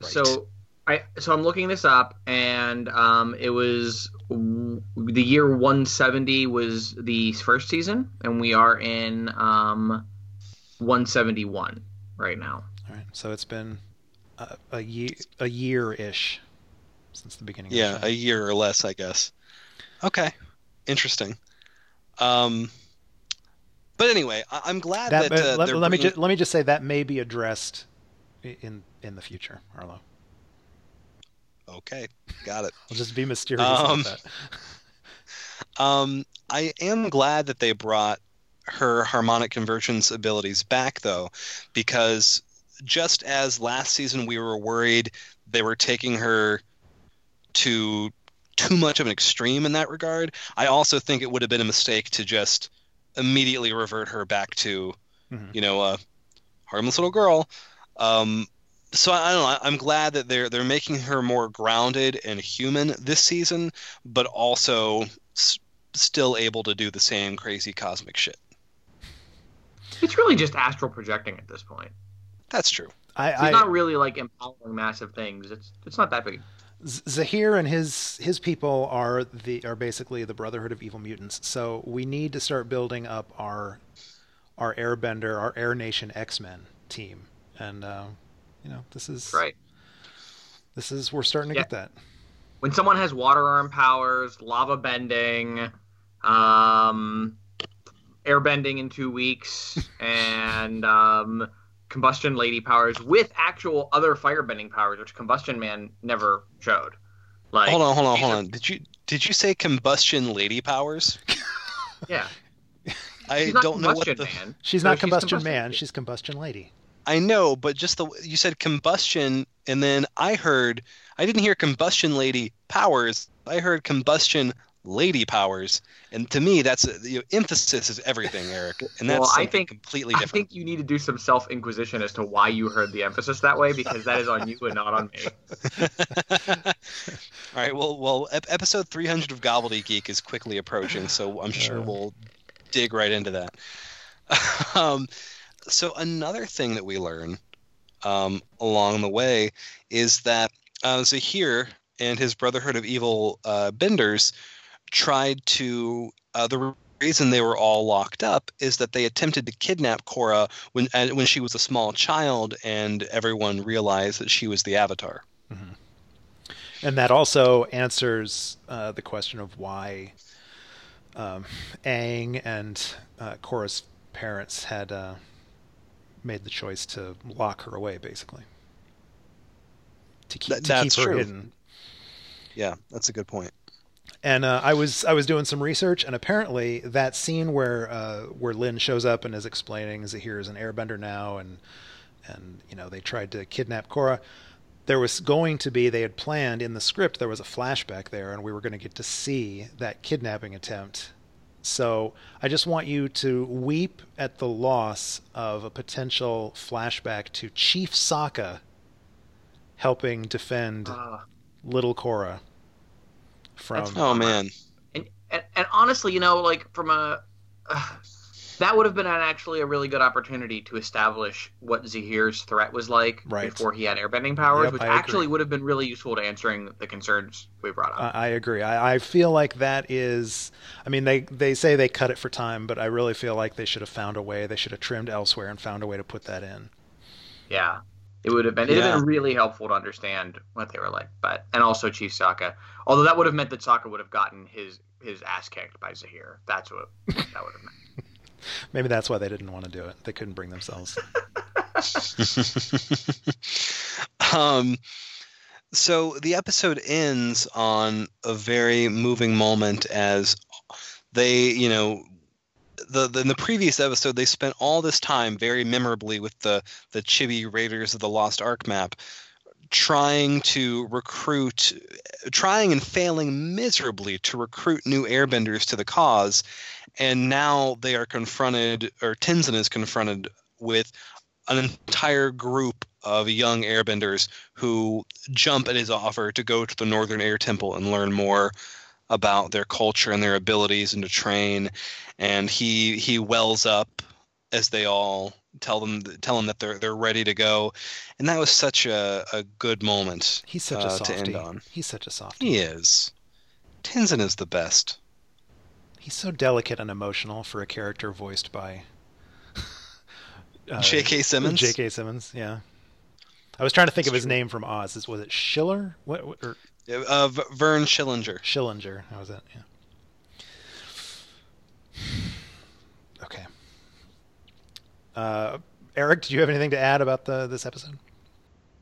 Speaker 3: right.
Speaker 2: So I so I'm looking this up, and um, it was w- the year 170 was the first season, and we are in um, 171 right now.
Speaker 1: So it's been a, a year a year ish since the beginning.
Speaker 3: yeah,
Speaker 1: of the
Speaker 3: a year or less, I guess. Okay, interesting. Um, but anyway, I, I'm glad that,
Speaker 1: that,
Speaker 3: uh,
Speaker 1: let, let me
Speaker 3: bringing-
Speaker 1: just let me just say that may be addressed in in the future, Arlo.
Speaker 3: Okay, got it.
Speaker 1: I'll just be mysterious
Speaker 3: Um,
Speaker 1: about that.
Speaker 3: Um, I am glad that they brought her harmonic convergence abilities back, though, because just as last season we were worried they were taking her to too much of an extreme in that regard, I also think it would have been a mistake to just immediately revert her back to,
Speaker 1: Mhm.
Speaker 3: you know, a harmless little girl. Um, so I, I don't know. I'm glad that they're they're making her more grounded and human this season, but also s- still able to do the same crazy cosmic shit.
Speaker 2: It's really just astral projecting at this point.
Speaker 3: That's true.
Speaker 1: I,
Speaker 2: He's
Speaker 1: I
Speaker 2: not really like empowering massive things. It's it's not that big.
Speaker 1: Z- Zahir and his his people are the are basically the Brotherhood of Evil Mutants. So we need to start building up our our Airbender, our Air Nation X Men team, and uh, you know this is
Speaker 2: Right.
Speaker 1: This is we're starting to
Speaker 2: Yeah.
Speaker 1: get that.
Speaker 2: When someone has water arm powers, lava bending, um, air bending in two weeks, and um, combustion lady powers with actual other fire bending powers, which Combustion Man never showed. Like,
Speaker 3: hold on, hold on, hold on. Did you did you say combustion lady powers?
Speaker 2: Yeah,
Speaker 3: I
Speaker 2: she's not
Speaker 3: don't know what
Speaker 2: Combustion
Speaker 3: the
Speaker 2: Man.
Speaker 1: She's
Speaker 2: So
Speaker 1: not combustion, man.
Speaker 2: Lady.
Speaker 1: She's combustion lady.
Speaker 3: I know, but just the you said combustion, and then I heard I didn't hear combustion lady powers. I heard combustion lady powers, and to me, that's you know, emphasis is everything, Eric, and that's
Speaker 2: Well, I think-
Speaker 3: completely different.
Speaker 2: I think you need to do some self inquisition as to why you heard the emphasis that way, because that is on you and not on me.
Speaker 3: All right, well, well, episode 300 of Gobbledygeek is quickly approaching, so I'm sure
Speaker 1: Uh.
Speaker 3: we'll dig right into that. um, so another thing that we learn um, along the way is that uh, Zahir and his Brotherhood of Evil uh, Benders tried to. Uh, the reason they were all locked up is that they attempted to kidnap Korra when uh, when she was a small child, and everyone realized that she was the Avatar.
Speaker 1: Mm-hmm. And that also answers uh, the question of why um, Aang and uh, Korra's parents had uh, made the choice to lock her away, basically, to keep,
Speaker 3: Th-
Speaker 1: to
Speaker 3: that's
Speaker 1: keep her
Speaker 3: true.
Speaker 1: hidden.
Speaker 3: Yeah, that's a good point.
Speaker 1: And uh, I was I was doing some research, and apparently that scene where uh, where Lin shows up and is explaining Zahir is an Airbender now, and and you know they tried to kidnap Korra. There was going to be they had planned in the script there was a flashback there, and we were going to get to see that kidnapping attempt. So I just want you to weep at the loss of a potential flashback to Chief Sokka helping defend
Speaker 2: Uh,
Speaker 1: little Korra from
Speaker 2: That's-
Speaker 3: Oh man,
Speaker 2: and, and and honestly, you know, like from a that would have been an, actually a really good opportunity to establish what Zahir's threat was like
Speaker 1: Right.
Speaker 2: before he had airbending powers,
Speaker 1: Yep,
Speaker 2: which
Speaker 1: I agree.
Speaker 2: actually would have been really useful to answering the concerns we brought up.
Speaker 1: I I agree. I, I feel like that is. I mean, they they say they cut it for time, but I really feel like they should have found a way. They should have trimmed elsewhere and found a way to put that in.
Speaker 2: yeah, it would have been. It'd have been really helpful to understand what they were like, but and also Chief Sokka. Although that would have meant that Sokka would have gotten his his ass kicked by Zahir. That's what that would have meant.
Speaker 1: Maybe that's why they didn't want to do it. They couldn't bring themselves.
Speaker 3: um, so the episode ends on a very moving moment as they, you know, the, the in the previous episode they spent all this time very memorably with the the Chibi Raiders of the Lost Ark map trying to recruit trying and failing miserably to recruit new airbenders to the cause. And now they are confronted or Tenzin is confronted with an entire group of young airbenders who jump at his offer to go to the Northern Air Temple and learn more about their culture and their abilities and to train and he he wells up as they all tell them tell him that they're they're ready to go and that was such a, a good moment
Speaker 1: He's such
Speaker 3: uh,
Speaker 1: a
Speaker 3: to end on
Speaker 1: He's such a softie.
Speaker 3: he is Tenzin is the best
Speaker 1: He's so delicate and emotional for a character voiced by uh,
Speaker 3: J.K. Simmons
Speaker 1: J.K. Simmons. Yeah. I was trying to think of his name from Oz. Was it Schiller? What, what or
Speaker 3: uh, V- Vern Schillinger
Speaker 1: Schillinger? How was that? Yeah. Okay. Uh, Eric, did you have anything to add about the this episode?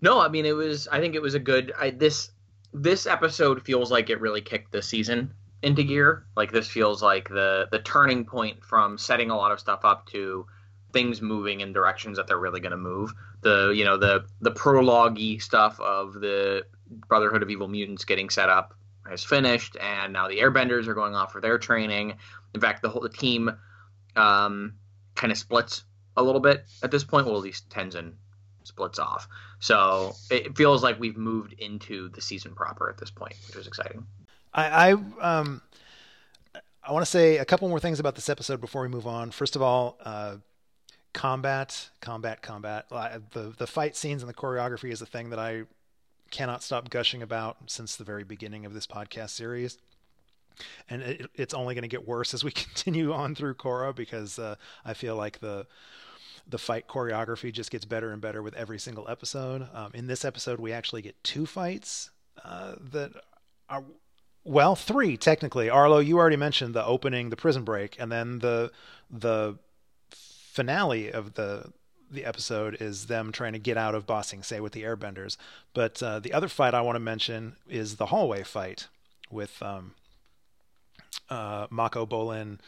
Speaker 2: No, I mean it was. I think it was a good. I, this this episode feels like it really kicked the season into gear. Like this feels like the the turning point from setting a lot of stuff up to things moving in directions that they're really going to move. The you know the the prologue stuff of the Brotherhood of Evil Mutants getting set up has finished, and now the Airbenders are going off for their training. In fact, the whole the team um, kind of splits a little bit at this point. Well, at least Tenzin splits off. So it feels like we've moved into the season proper at this point, which is exciting.
Speaker 1: I, I um I want to say a couple more things about this episode before we move on. First of all, uh, combat, combat, combat. The the fight scenes and the choreography is a thing that I cannot stop gushing about since the very beginning of this podcast series. And it, it's only going to get worse as we continue on through Korra because uh, I feel like the the fight choreography just gets better and better with every single episode. Um, in this episode, we actually get two fights uh, that are well, three technically. Arlo, you already mentioned the opening, the prison break, and then the the finale of the the episode is them trying to get out of Ba Sing Se with the Airbenders. But uh, the other fight I want to mention is the hallway fight with um, uh, Mako Bolin,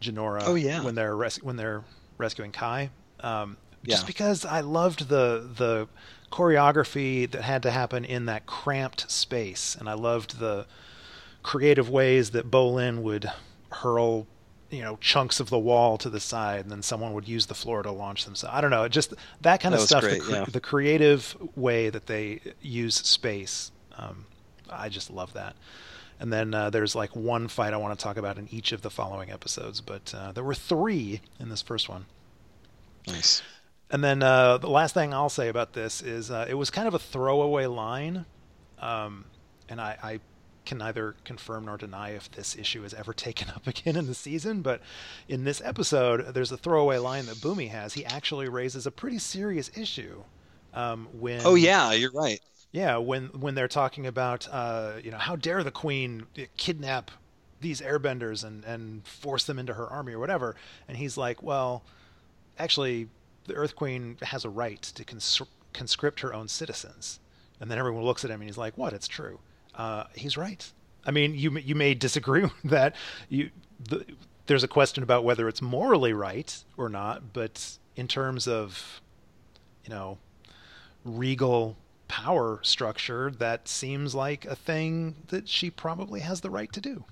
Speaker 1: Jinora.
Speaker 3: Oh, yeah.
Speaker 1: when they're res- when they're rescuing Kai. Um,
Speaker 3: Yeah.
Speaker 1: Just because I loved the the choreography that had to happen in that cramped space, and I loved the creative ways that Bolin would hurl you know chunks of the wall to the side and then someone would use the floor to launch themselves i don't know just that kind
Speaker 3: That
Speaker 1: of stuff
Speaker 3: great,
Speaker 1: the, cre-
Speaker 3: yeah.
Speaker 1: the creative way that they use space um, i just love that. And then uh, there's like one fight i want to talk about in each of the following episodes but uh, there were three in this first one.
Speaker 3: Nice.
Speaker 1: And then uh, the last thing I'll say about this is uh, it was kind of a throwaway line, um, and I, I can neither confirm nor deny if this issue is ever taken up again in the season. But in this episode, there's a throwaway line that Bumi has. He actually raises a pretty serious issue um, when.
Speaker 3: Oh yeah, you're right.
Speaker 1: Yeah, when when they're talking about uh, you know how dare the queen kidnap these airbenders and and force them into her army or whatever, and he's like, well, actually, the Earth Queen has a right to cons- conscript her own citizens. And then everyone looks at him and he's like, "What? It's true." Uh, he's right. I mean, you you may disagree with that. You the, there's a question about whether it's morally right or not, but in terms of you know regal power structure, that seems like a thing that she probably has the right to do.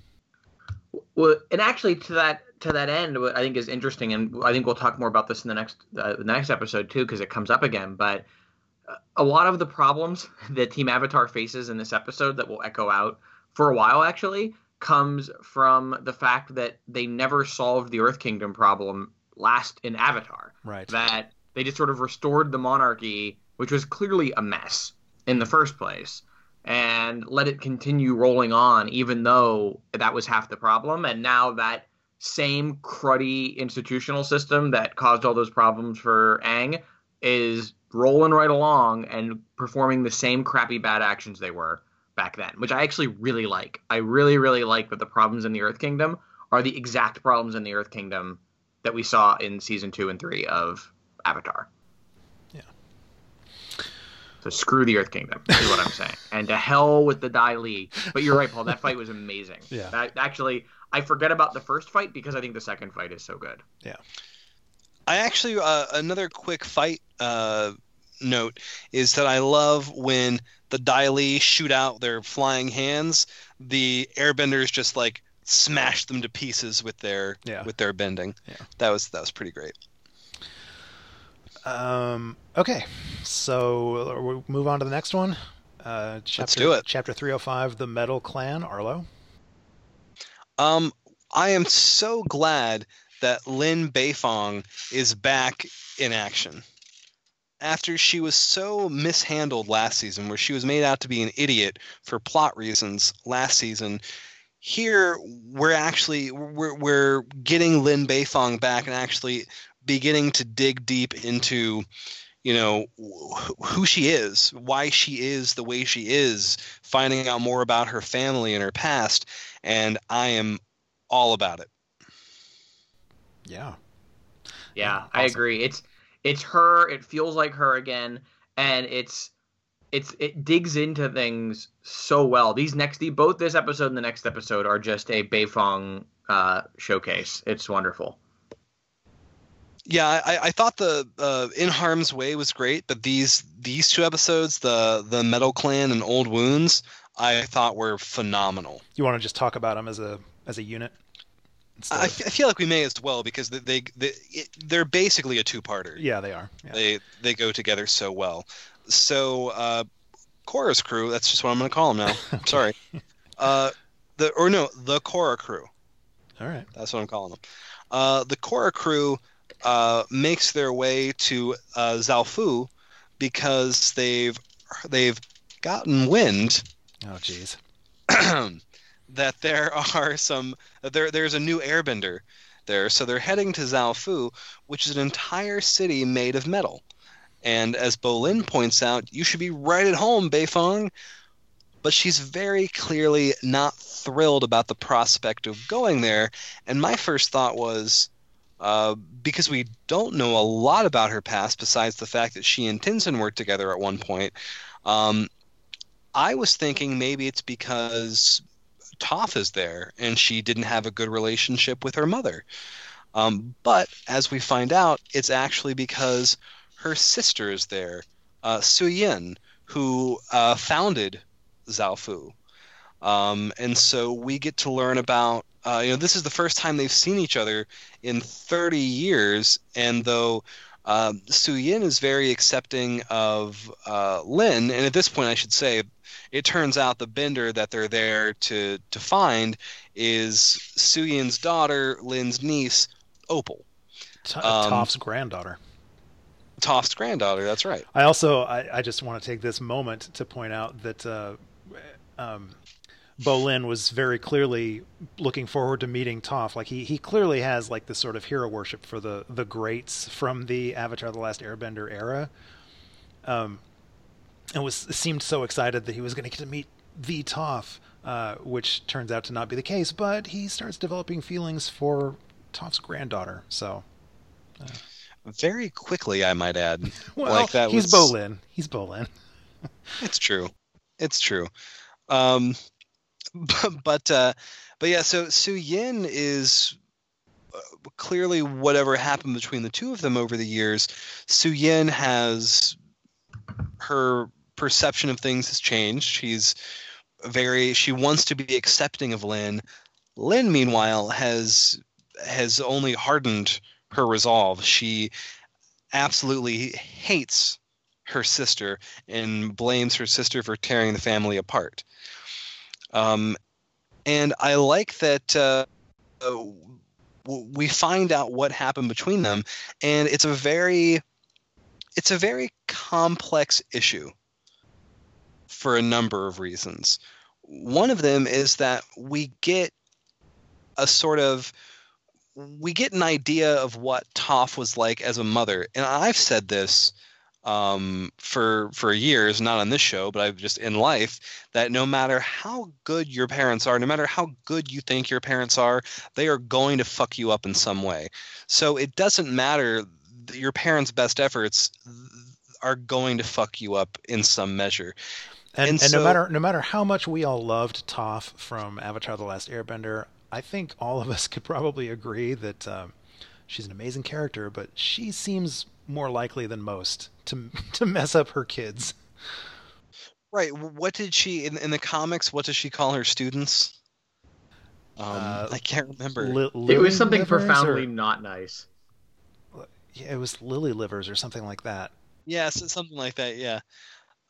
Speaker 2: Well, and actually, to that to that end, what I think is interesting, and I think we'll talk more about this in the next uh, the next episode too, because it comes up again. But a lot of the problems that Team Avatar faces in this episode that will echo out for a while actually comes from the fact that they never solved the Earth Kingdom problem last in Avatar.
Speaker 1: Right.
Speaker 2: That they just sort of restored the monarchy, which was clearly a mess in the first place and let it continue rolling on, even though that was half the problem. And now that same cruddy institutional system that caused all those problems for Aang is rolling right along and performing the same crappy bad actions they were back then, which I actually really like. I really, really like that the problems in the Earth Kingdom are the exact problems in the Earth Kingdom that we saw in season two and three of Avatar. Yeah. So screw the Earth Kingdom is what I'm saying, and to hell with the Dai Li. But you're right, Paul. That fight was amazing.
Speaker 1: Yeah.
Speaker 2: That, actually, I forget about the first fight because I think the second fight is so good.
Speaker 1: Yeah.
Speaker 3: I actually uh, another quick fight uh, note is that I love when the Dai Li shoot out their flying hands. The airbenders just like smash them to pieces with their
Speaker 1: Yeah.
Speaker 3: with their bending.
Speaker 1: Yeah.
Speaker 3: That was that was pretty great.
Speaker 1: Um, okay, so we'll move on to the next one. Uh, chapter,
Speaker 3: do it.
Speaker 1: Chapter 305, The Metal Clan, Arlo.
Speaker 3: Um, I am so glad that Lin Beifong is back in action. After she was so mishandled last season, where she was made out to be an idiot for plot reasons last season, here we're actually we're we're getting Lin Beifong back and actually beginning to dig deep into you know who she is, why she is the way she is, finding out more about her family and her past, and I am all about it.
Speaker 1: Yeah.
Speaker 2: Yeah,
Speaker 1: Awesome.
Speaker 2: I agree. It's it's her. It feels like her again, and it's it's it digs into things so well. These next, the, both this episode and the next episode are just a Beifong uh, showcase. It's wonderful.
Speaker 3: Yeah, I, I thought the uh, In Harm's Way was great, but these these two episodes, the the Metal Clan and Old Wounds, I thought were phenomenal.
Speaker 1: You want to just talk about them as a as a unit?
Speaker 3: I,
Speaker 1: of-
Speaker 3: f- I feel like we may as well because they, they, they they're basically a two-parter.
Speaker 1: yeah, they are. Yeah.
Speaker 3: They they go together so well. So uh, Korra's Crew, that's just what I'm going to call them now. Sorry. Uh, the or no, the Korra Crew.
Speaker 1: All right.
Speaker 3: That's what I'm calling them. Uh, the Korra crew uh, makes their way to uh, Zaofu because they've they've gotten wind
Speaker 1: Oh, jeez.
Speaker 3: that there are some there there's a new airbender there, so they're heading to Zaofu, which is an entire city made of metal. And as Bolin points out, you should be right at home, Beifong. But she's very clearly not thrilled about the prospect of going there. And my first thought was, uh, because we don't know a lot about her past besides the fact that she and Tenzin worked together at one point, um, I was thinking maybe it's because Toph is there and she didn't have a good relationship with her mother. Um, but as we find out, it's actually because her sister is there, uh, Su Yin, who uh, founded Zaofu. Um, and so we get to learn about, uh, you know, this is the first time they've seen each other in 30 years. And though um, Su Yin is very accepting of uh, Lin, and at this point, I should say, it turns out the bender that they're there to to find is Su Yin's daughter, Lin's niece, Opal.
Speaker 1: T-
Speaker 3: Um,
Speaker 1: Toph's granddaughter.
Speaker 3: Toph's granddaughter. That's right.
Speaker 1: I also I, I just want to take this moment to point out that uh, um, Bolin was very clearly looking forward to meeting Toph. Like he he clearly has like this sort of hero worship for the the greats from the Avatar: The Last Airbender era. Um, and was seemed so excited that he was going to get to meet the Toph, uh, which turns out to not be the case. But he starts developing feelings for Toph's granddaughter. So.
Speaker 3: Uh, very quickly, I might add.
Speaker 1: well, like that he's was... Bolin. He's Bolin.
Speaker 3: it's true. It's true. Um, but but, uh, but yeah. So Su Yin is uh, clearly whatever happened between the two of them over the years. Su Yin has her perception of things has changed. She's very she wants to be accepting of Lin. Lin, meanwhile, has has only hardened her resolve. She absolutely hates her sister and blames her sister for tearing the family apart. Um, and I like that uh, we find out what happened between them, and it's a very it's a very complex issue for a number of reasons. One of them is that we get a sort of we get an idea of what Toph was like as a mother, and I've said this um, for for years, not on this show, but I've just in life that no matter how good your parents are, no matter how good you think your parents are, they are going to fuck you up in some way. So it doesn't matter your parents' best efforts are going to fuck you up in some measure.
Speaker 1: And, and, and so, no matter no matter how much we all loved Toph from Avatar: The Last Airbender, I think all of us could probably agree that um, she's an amazing character, but she seems more likely than most to to mess up her kids.
Speaker 3: Right. What did she in in the comics? What does she call her students? Um, uh, I can't remember.
Speaker 2: Li- it was something profoundly or, not nice.
Speaker 1: Yeah, it was lily livers or something like that.
Speaker 3: Yes, yeah, something like that. Yeah.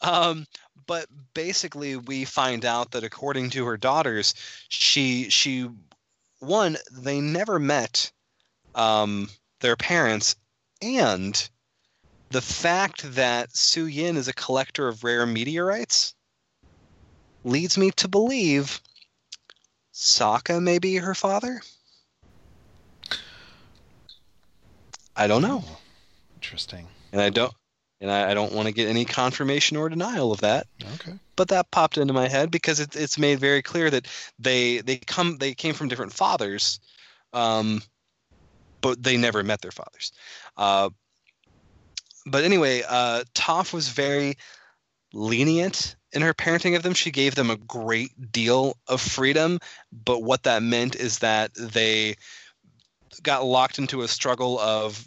Speaker 3: Um, but basically, we find out that according to her daughters, she she one they never met um, their parents, and the fact that Su Yin is a collector of rare meteorites leads me to believe Sokka may be her father. I don't know.
Speaker 1: Interesting.
Speaker 3: And I don't and I, I don't want to get any confirmation or denial of that.
Speaker 1: Okay.
Speaker 3: But that popped into my head because it, it's made very clear that they they come they came from different fathers, um, but they never met their fathers. Uh, but anyway, uh, Toph was very lenient in her parenting of them. She gave them a great deal of freedom, but what that meant is that they got locked into a struggle of,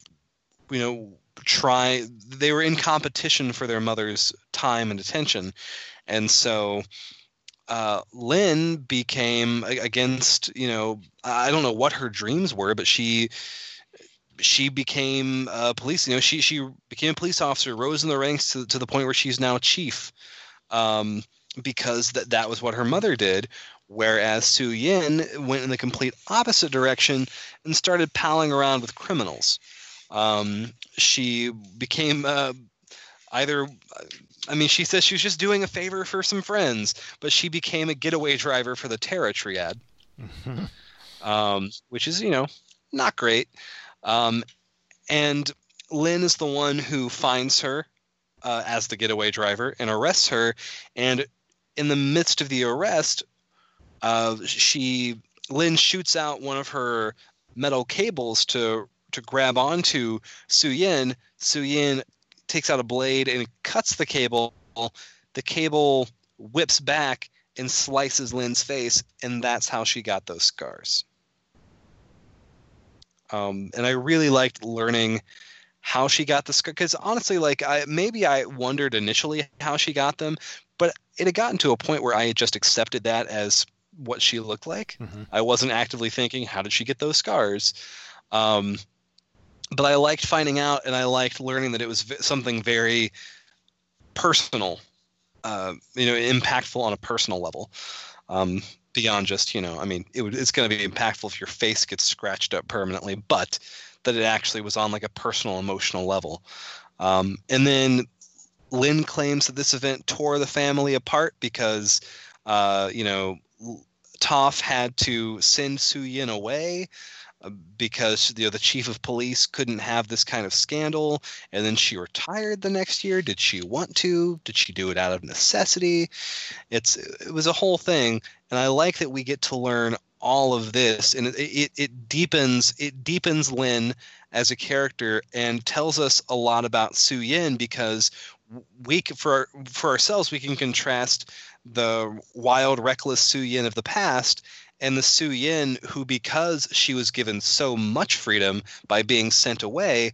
Speaker 3: you know, try they were in competition for their mother's time and attention. And so uh, Lin became against you know I don't know what her dreams were but she she became a police you know she she became a police officer rose in the ranks to, to the point where she's now chief um, because that that was what her mother did. Whereas Su Yin went in the complete opposite direction and started palling around with criminals um, she became uh, either I mean, she says she was just doing a favor for some friends, but she became a getaway driver for the Terra Triad, mm-hmm. um, which is, you know, not great. Um, and Lin is the one who finds her uh, as the getaway driver and arrests her. And in the midst of the arrest, uh, she Lin shoots out one of her metal cables to to grab onto Su Yin. Su Yin takes out a blade and cuts the cable. The cable whips back and slices Lin's face, and that's how she got those scars. Um, and I really liked learning how she got the scar because honestly, like I maybe I wondered initially how she got them, but it had gotten to a point where I had just accepted that as what she looked like. Mm-hmm. I wasn't actively thinking, how did she get those scars? Um, but I liked finding out, and I liked learning that it was something very personal, uh, you know, impactful on a personal level, um, beyond just you know, I mean, it, it's going to be impactful if your face gets scratched up permanently, but that it actually was on like a personal, emotional level. Um, and then Lin claims that this event tore the family apart because, uh, you know, Toph had to send Su Yin away because you know the chief of police couldn't have this kind of scandal and then she retired the next year. Did she want to? Did she do it out of necessity? It's it was a whole thing and i like that we get to learn all of this and it, it, it deepens it deepens lin as a character and tells us a lot about su yin because we for for ourselves we can contrast the wild reckless su yin of the past and the Su Yin, who because she was given so much freedom by being sent away,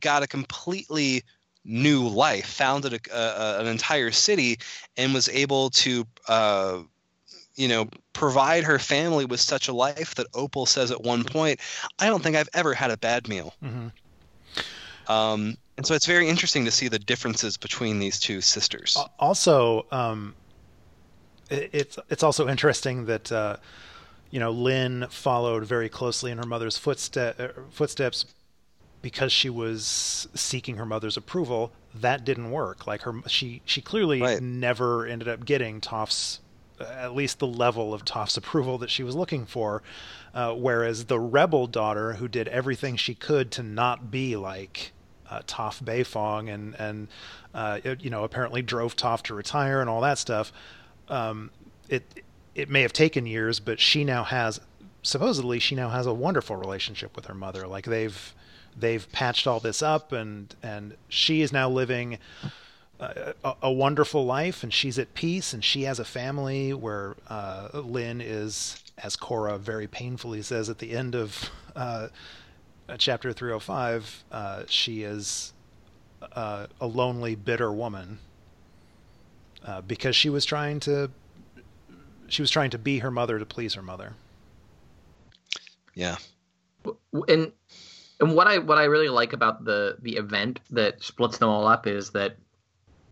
Speaker 3: got a completely new life, founded a, a, an entire city, and was able to, uh, you know, provide her family with such a life that Opal says at one point, "I don't think I've ever had a bad meal."
Speaker 1: Mm-hmm.
Speaker 3: Um, and so it's very interesting to see the differences between these two sisters.
Speaker 1: Also, um, it's it's also interesting that uh, you know Lin followed very closely in her mother's footstep, uh, footsteps because she was seeking her mother's approval. That didn't work. Like her, she she clearly
Speaker 3: Right.
Speaker 1: never ended up getting Toph's uh, at least the level of Toph's approval that she was looking for. Uh, whereas the rebel daughter, who did everything she could to not be like uh, Toph Beifong and and uh, it, you know apparently drove Toff to retire and all that stuff. Um, it it may have taken years, but she now has supposedly she now has a wonderful relationship with her mother. Like they've they've patched all this up, and and she is now living a, a, wonderful life, and she's at peace, and she has a family where uh, Lin is, as Korra very painfully says at the end of uh, chapter 305, uh, she is uh, a lonely, bitter woman uh, because she was trying to she was trying to be her mother to please her mother.
Speaker 3: Yeah.
Speaker 2: and and what I what I really like about the the event that splits them all up is that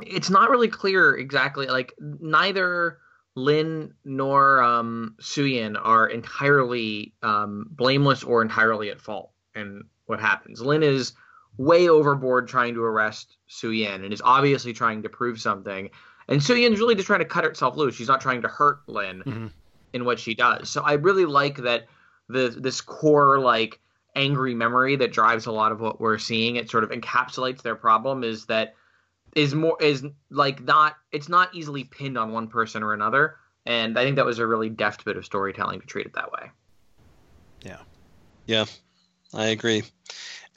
Speaker 2: it's not really clear exactly like neither Lin nor um, Suyin are entirely um, blameless or entirely at fault in what happens. Lin is way overboard trying to arrest Suyin and is obviously trying to prove something. And Suyin's really just trying to cut herself loose. She's not trying to hurt Lin
Speaker 1: Mhm.
Speaker 2: in what she does. So I really like that the this core like angry memory that drives a lot of what we're seeing. It sort of encapsulates their problem is that is more is like not it's not easily pinned on one person or another. And I think that was a really deft bit of storytelling to treat it that way.
Speaker 3: Yeah. Yeah, I agree.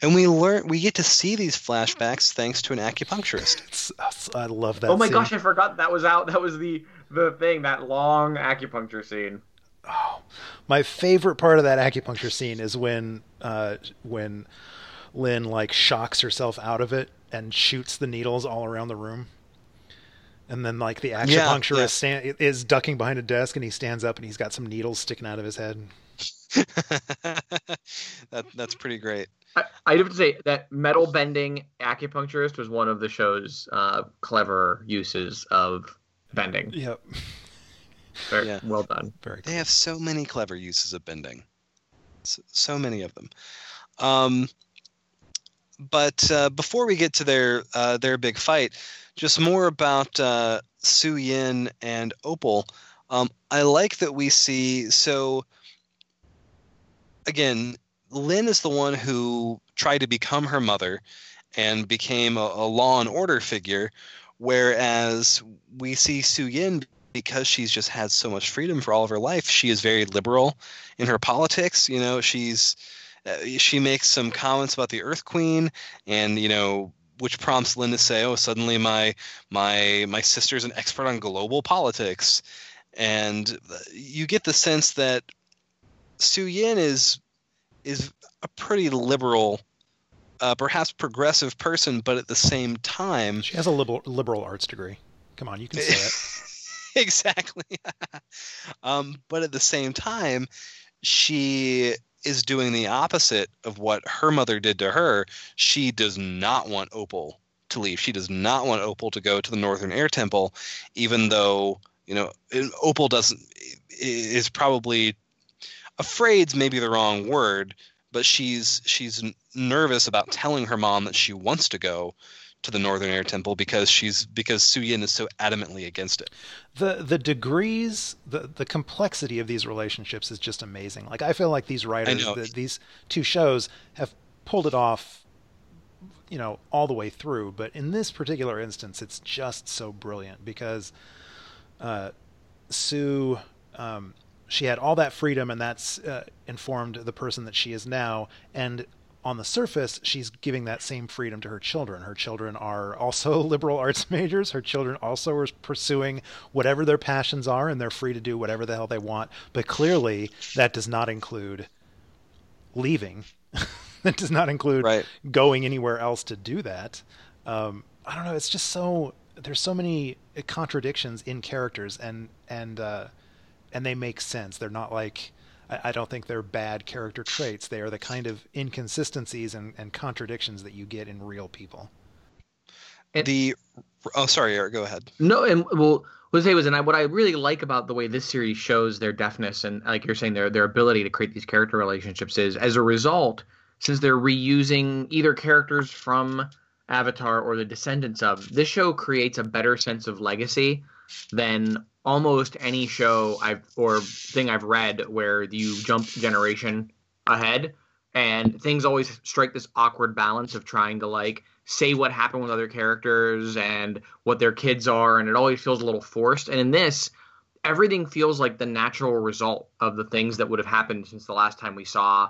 Speaker 3: And we learn we get to see these flashbacks thanks to an acupuncturist.
Speaker 1: It's, I love that.
Speaker 2: oh my
Speaker 1: scene.
Speaker 2: gosh, I forgot that was out. That was the the thing that long acupuncture scene.
Speaker 1: Oh, my favorite part of that acupuncture scene is when uh, when Lin like shocks herself out of it and shoots the needles all around the room. And then like the acupuncturist
Speaker 3: yeah.
Speaker 1: stand, is ducking behind a desk and he stands up and he's got some needles sticking out of his head.
Speaker 3: that that's pretty great.
Speaker 2: I, I'd have to say that metal bending acupuncturist was one of the show's uh, clever uses of bending.
Speaker 1: Yep.
Speaker 2: Very
Speaker 3: Yeah.
Speaker 2: well done.
Speaker 1: Very
Speaker 3: They
Speaker 1: cool.
Speaker 3: have so many clever uses of bending. So, so many of them. Um, but uh, before we get to their uh, their big fight, just more about uh, Su Yin and Opal. Um, I like that we see so. Again, Lin is the one who tried to become her mother and became a, a law and order figure, whereas we see Su Yin because she's just had so much freedom for all of her life. She is very liberal in her politics. You know, she's uh, she makes some comments about the Earth Queen, and you know, which prompts Lin to say, "Oh, suddenly my my my sister's an expert on global politics," and uh, you get the sense that Su Yin is is a pretty liberal. Uh, perhaps progressive person, but at the same time,
Speaker 1: She has a liberal liberal arts degree. Come on, you can say it.
Speaker 3: exactly. um, but at the same time, she is doing the opposite of what her mother did to her. She does not want Opal to leave. She does not want Opal to go to the Northern Air Temple, even though you know Opal doesn't is probably afraid's maybe the wrong word, but she's she's nervous about telling her mom that she wants to go to the Northern Air Temple because she's because Suyin is so adamantly against it.
Speaker 1: The the degrees, the the complexity of these relationships is just amazing. Like I feel like these writers, the, these two shows have pulled it off, you know, all the way through. But in this particular instance, it's just so brilliant because uh, Su. Um, she had all that freedom, and that's uh, informed the person that she is now. And on the surface, she's giving that same freedom to her children. Her children are also liberal arts majors. Her children also are pursuing whatever their passions are, and they're free to do whatever the hell they want. But clearly, that does not include leaving. that does not include
Speaker 3: right.
Speaker 1: going anywhere else to do that. Um, I don't know. It's just so there's so many contradictions in characters, and and uh, and they make sense. They're not like I, don't think they're bad character traits. They are the kind of inconsistencies and, and contradictions that you get in real people.
Speaker 3: And, the oh, sorry, Eric, go ahead.
Speaker 2: No, and well, what say was, and I, what I really like about the way this series shows their deafness and, like you're saying, their their ability to create these character relationships is, as a result, since they're reusing either characters from Avatar or the descendants of, this show creates a better sense of legacy than almost any show I've or thing I've read where you jump generation ahead. And things always strike this awkward balance of trying to like say what happened with other characters and what their kids are and it always feels a little forced. And in this everything feels like the natural result of the things that would have happened since the last time we saw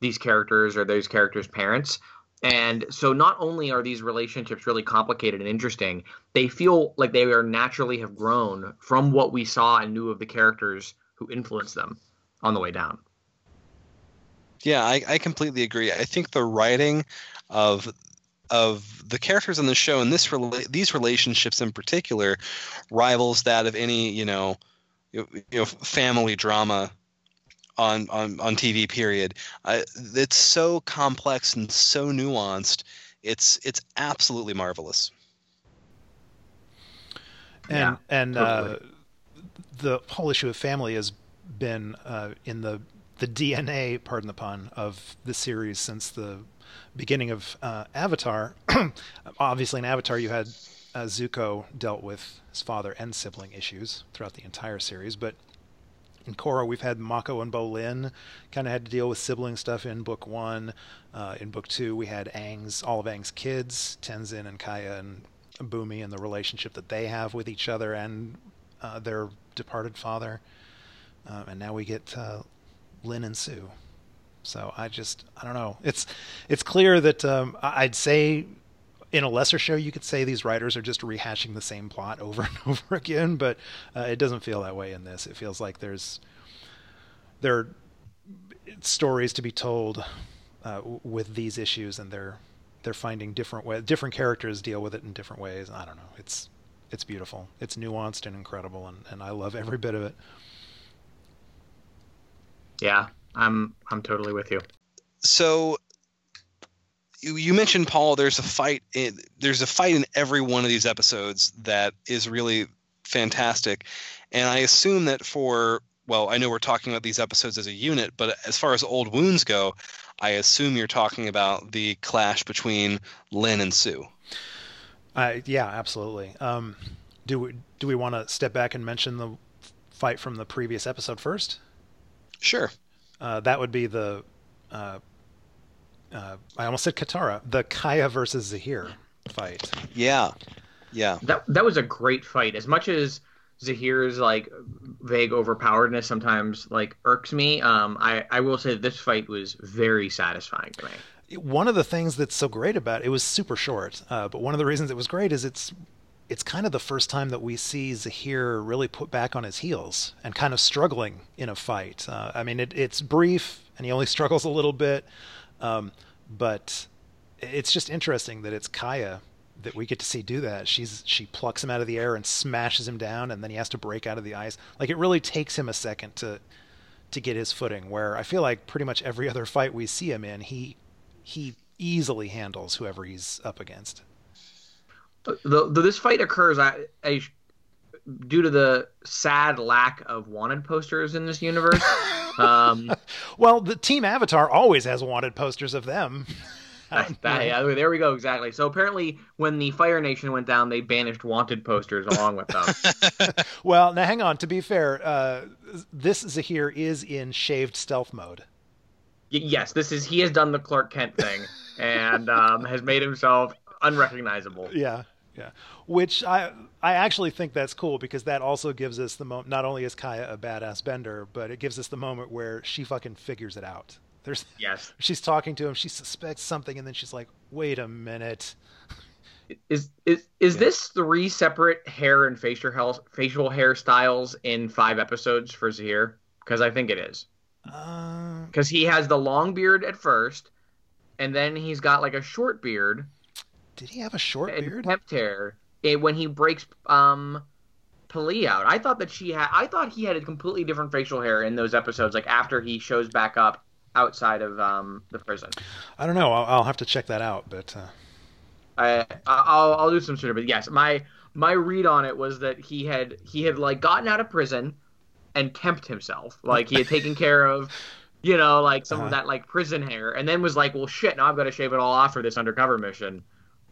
Speaker 2: these characters or those characters parents and so not only are these relationships really complicated and interesting, they feel like they are naturally have grown from what we saw and knew of the characters who influenced them on the way down.
Speaker 3: Yeah, I, I completely agree. I think the writing of of the characters on the show and this rela- these relationships in particular rivals that of any you know you, you know family drama on on on TV. Period. Uh, it's so complex and so nuanced. It's it's absolutely marvelous.
Speaker 1: And yeah, and totally. uh, the whole issue of family has been uh, in the the DNA, pardon the pun, of the series since the beginning of uh, Avatar. Obviously, in Avatar, you had uh, Zuko dealt with his father and sibling issues throughout the entire series, but in Korra, we've had Mako and Bolin kind of had to deal with sibling stuff in book one. Uh, in book two, we had Aang's all of Aang's kids, Tenzin and Kya and Bumi, and the relationship that they have with each other and uh, their departed father. Um, and now we get uh, Lin and Sue. So I just I don't know. It's it's clear that um, I'd say in a lesser show, you could say these writers are just rehashing the same plot over and over again, but uh, it doesn't feel that way in this. It feels like there's there are stories to be told uh, with these issues, and they're they're finding different ways. different characters deal with it in different ways. I don't know. It's it's beautiful. It's nuanced and incredible, and, and I love every bit of it.
Speaker 2: Yeah, I'm I'm totally with you.
Speaker 3: So you mentioned Paul. There's a fight. In, there's a fight in every one of these episodes that is really fantastic, and I assume that for well, I know we're talking about these episodes as a unit, but as far as old wounds go, I assume you're talking about the clash between Lin and Sue.
Speaker 1: Uh, yeah, absolutely. Um, do we do we want to step back and mention the fight from the previous episode first?
Speaker 3: Sure.
Speaker 1: Uh, that would be the uh, uh, I almost said Katara, the Kya versus Zahir fight.
Speaker 3: Yeah, yeah.
Speaker 2: That that was a great fight. As much as Zahir's like vague overpoweredness sometimes like irks me, um, I I will say this fight was very satisfying to me.
Speaker 1: One of the things that's so great about it, it was super short, uh, but one of the reasons it was great is it's it's kind of the first time that we see Zahir really put back on his heels and kind of struggling in a fight. Uh, I mean, it, it's brief and he only struggles a little bit, um, but it's just interesting that it's Kya that we get to see do that. She's she plucks him out of the air and smashes him down, and then he has to break out of the ice. Like it really takes him a second to to get his footing. Where I feel like pretty much every other fight we see him in, he he easily handles whoever he's up against.
Speaker 2: The, this fight occurs, I, I due to the sad lack of wanted posters in this universe. um,
Speaker 1: well, the Team Avatar always has wanted posters of them.
Speaker 2: that, that, yeah, there we go. Exactly. So apparently, when the Fire Nation went down, they banished wanted posters along with them.
Speaker 1: well, now hang on. To be fair, uh, this Zahir is in shaved stealth mode.
Speaker 2: Y- yes, this is he has done the Clark Kent thing and um, has made himself unrecognizable.
Speaker 1: Yeah, yeah. Which I I actually think that's cool because that also gives us the moment. Not only is Kya a badass bender, but it gives us the moment where she fucking figures it out. There's
Speaker 2: yes.
Speaker 1: She's talking to him. She suspects something, and then she's like, "Wait a minute."
Speaker 2: Is is is yeah. this three separate hair and facial hair, facial hairstyles in five episodes for Zahir? Because I think it is. Because uh... he has the long beard at first, and then he's got like a short beard.
Speaker 1: Did he have a short beard?
Speaker 2: Kept hair when he breaks um P'Li out. I thought that she had. I thought he had a completely different facial hair in those episodes. Like after he shows back up outside of um, the prison.
Speaker 1: I don't know. I'll, I'll have to check that out, but. Uh...
Speaker 2: I I'll I'll do some sooner. But yes, my my read on it was that he had he had like gotten out of prison and kempt himself. Like he had taken care of, you know, like some uh-huh. of that like prison hair, and then was like, well, shit, now I've got to shave it all off for this undercover mission.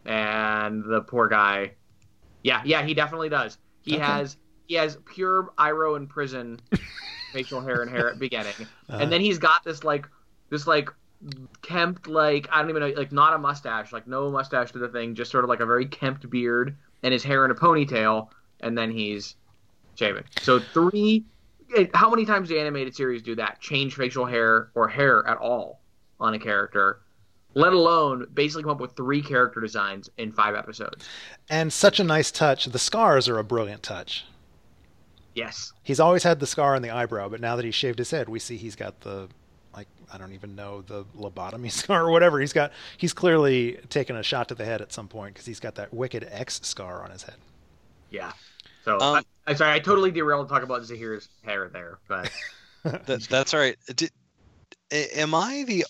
Speaker 2: And the poor guy, yeah, yeah, he definitely does. He okay. has he has pure Iroh in prison facial hair and hair at beginning, uh-huh. and then he's got this like this like kempt like I don't even know like not a mustache like no mustache to the thing, just sort of like a very kempt beard and his hair in a ponytail, and then he's shaven. So three. How many times the animated series do that? Change facial hair or hair at all on a character, let alone basically come up with three character designs in five episodes.
Speaker 1: And such a nice touch. The scars are a brilliant touch.
Speaker 2: Yes.
Speaker 1: He's always had the scar on the eyebrow, but now that he's shaved his head, we see he's got the like I don't even know the lobotomy scar or whatever. He's got he's clearly taken a shot to the head at some point because he's got that wicked X scar on his head.
Speaker 2: Yeah. So um, I, am sorry, I totally derailed to talk about Zahir's hair there, but
Speaker 3: that, that's all right. Did, am I the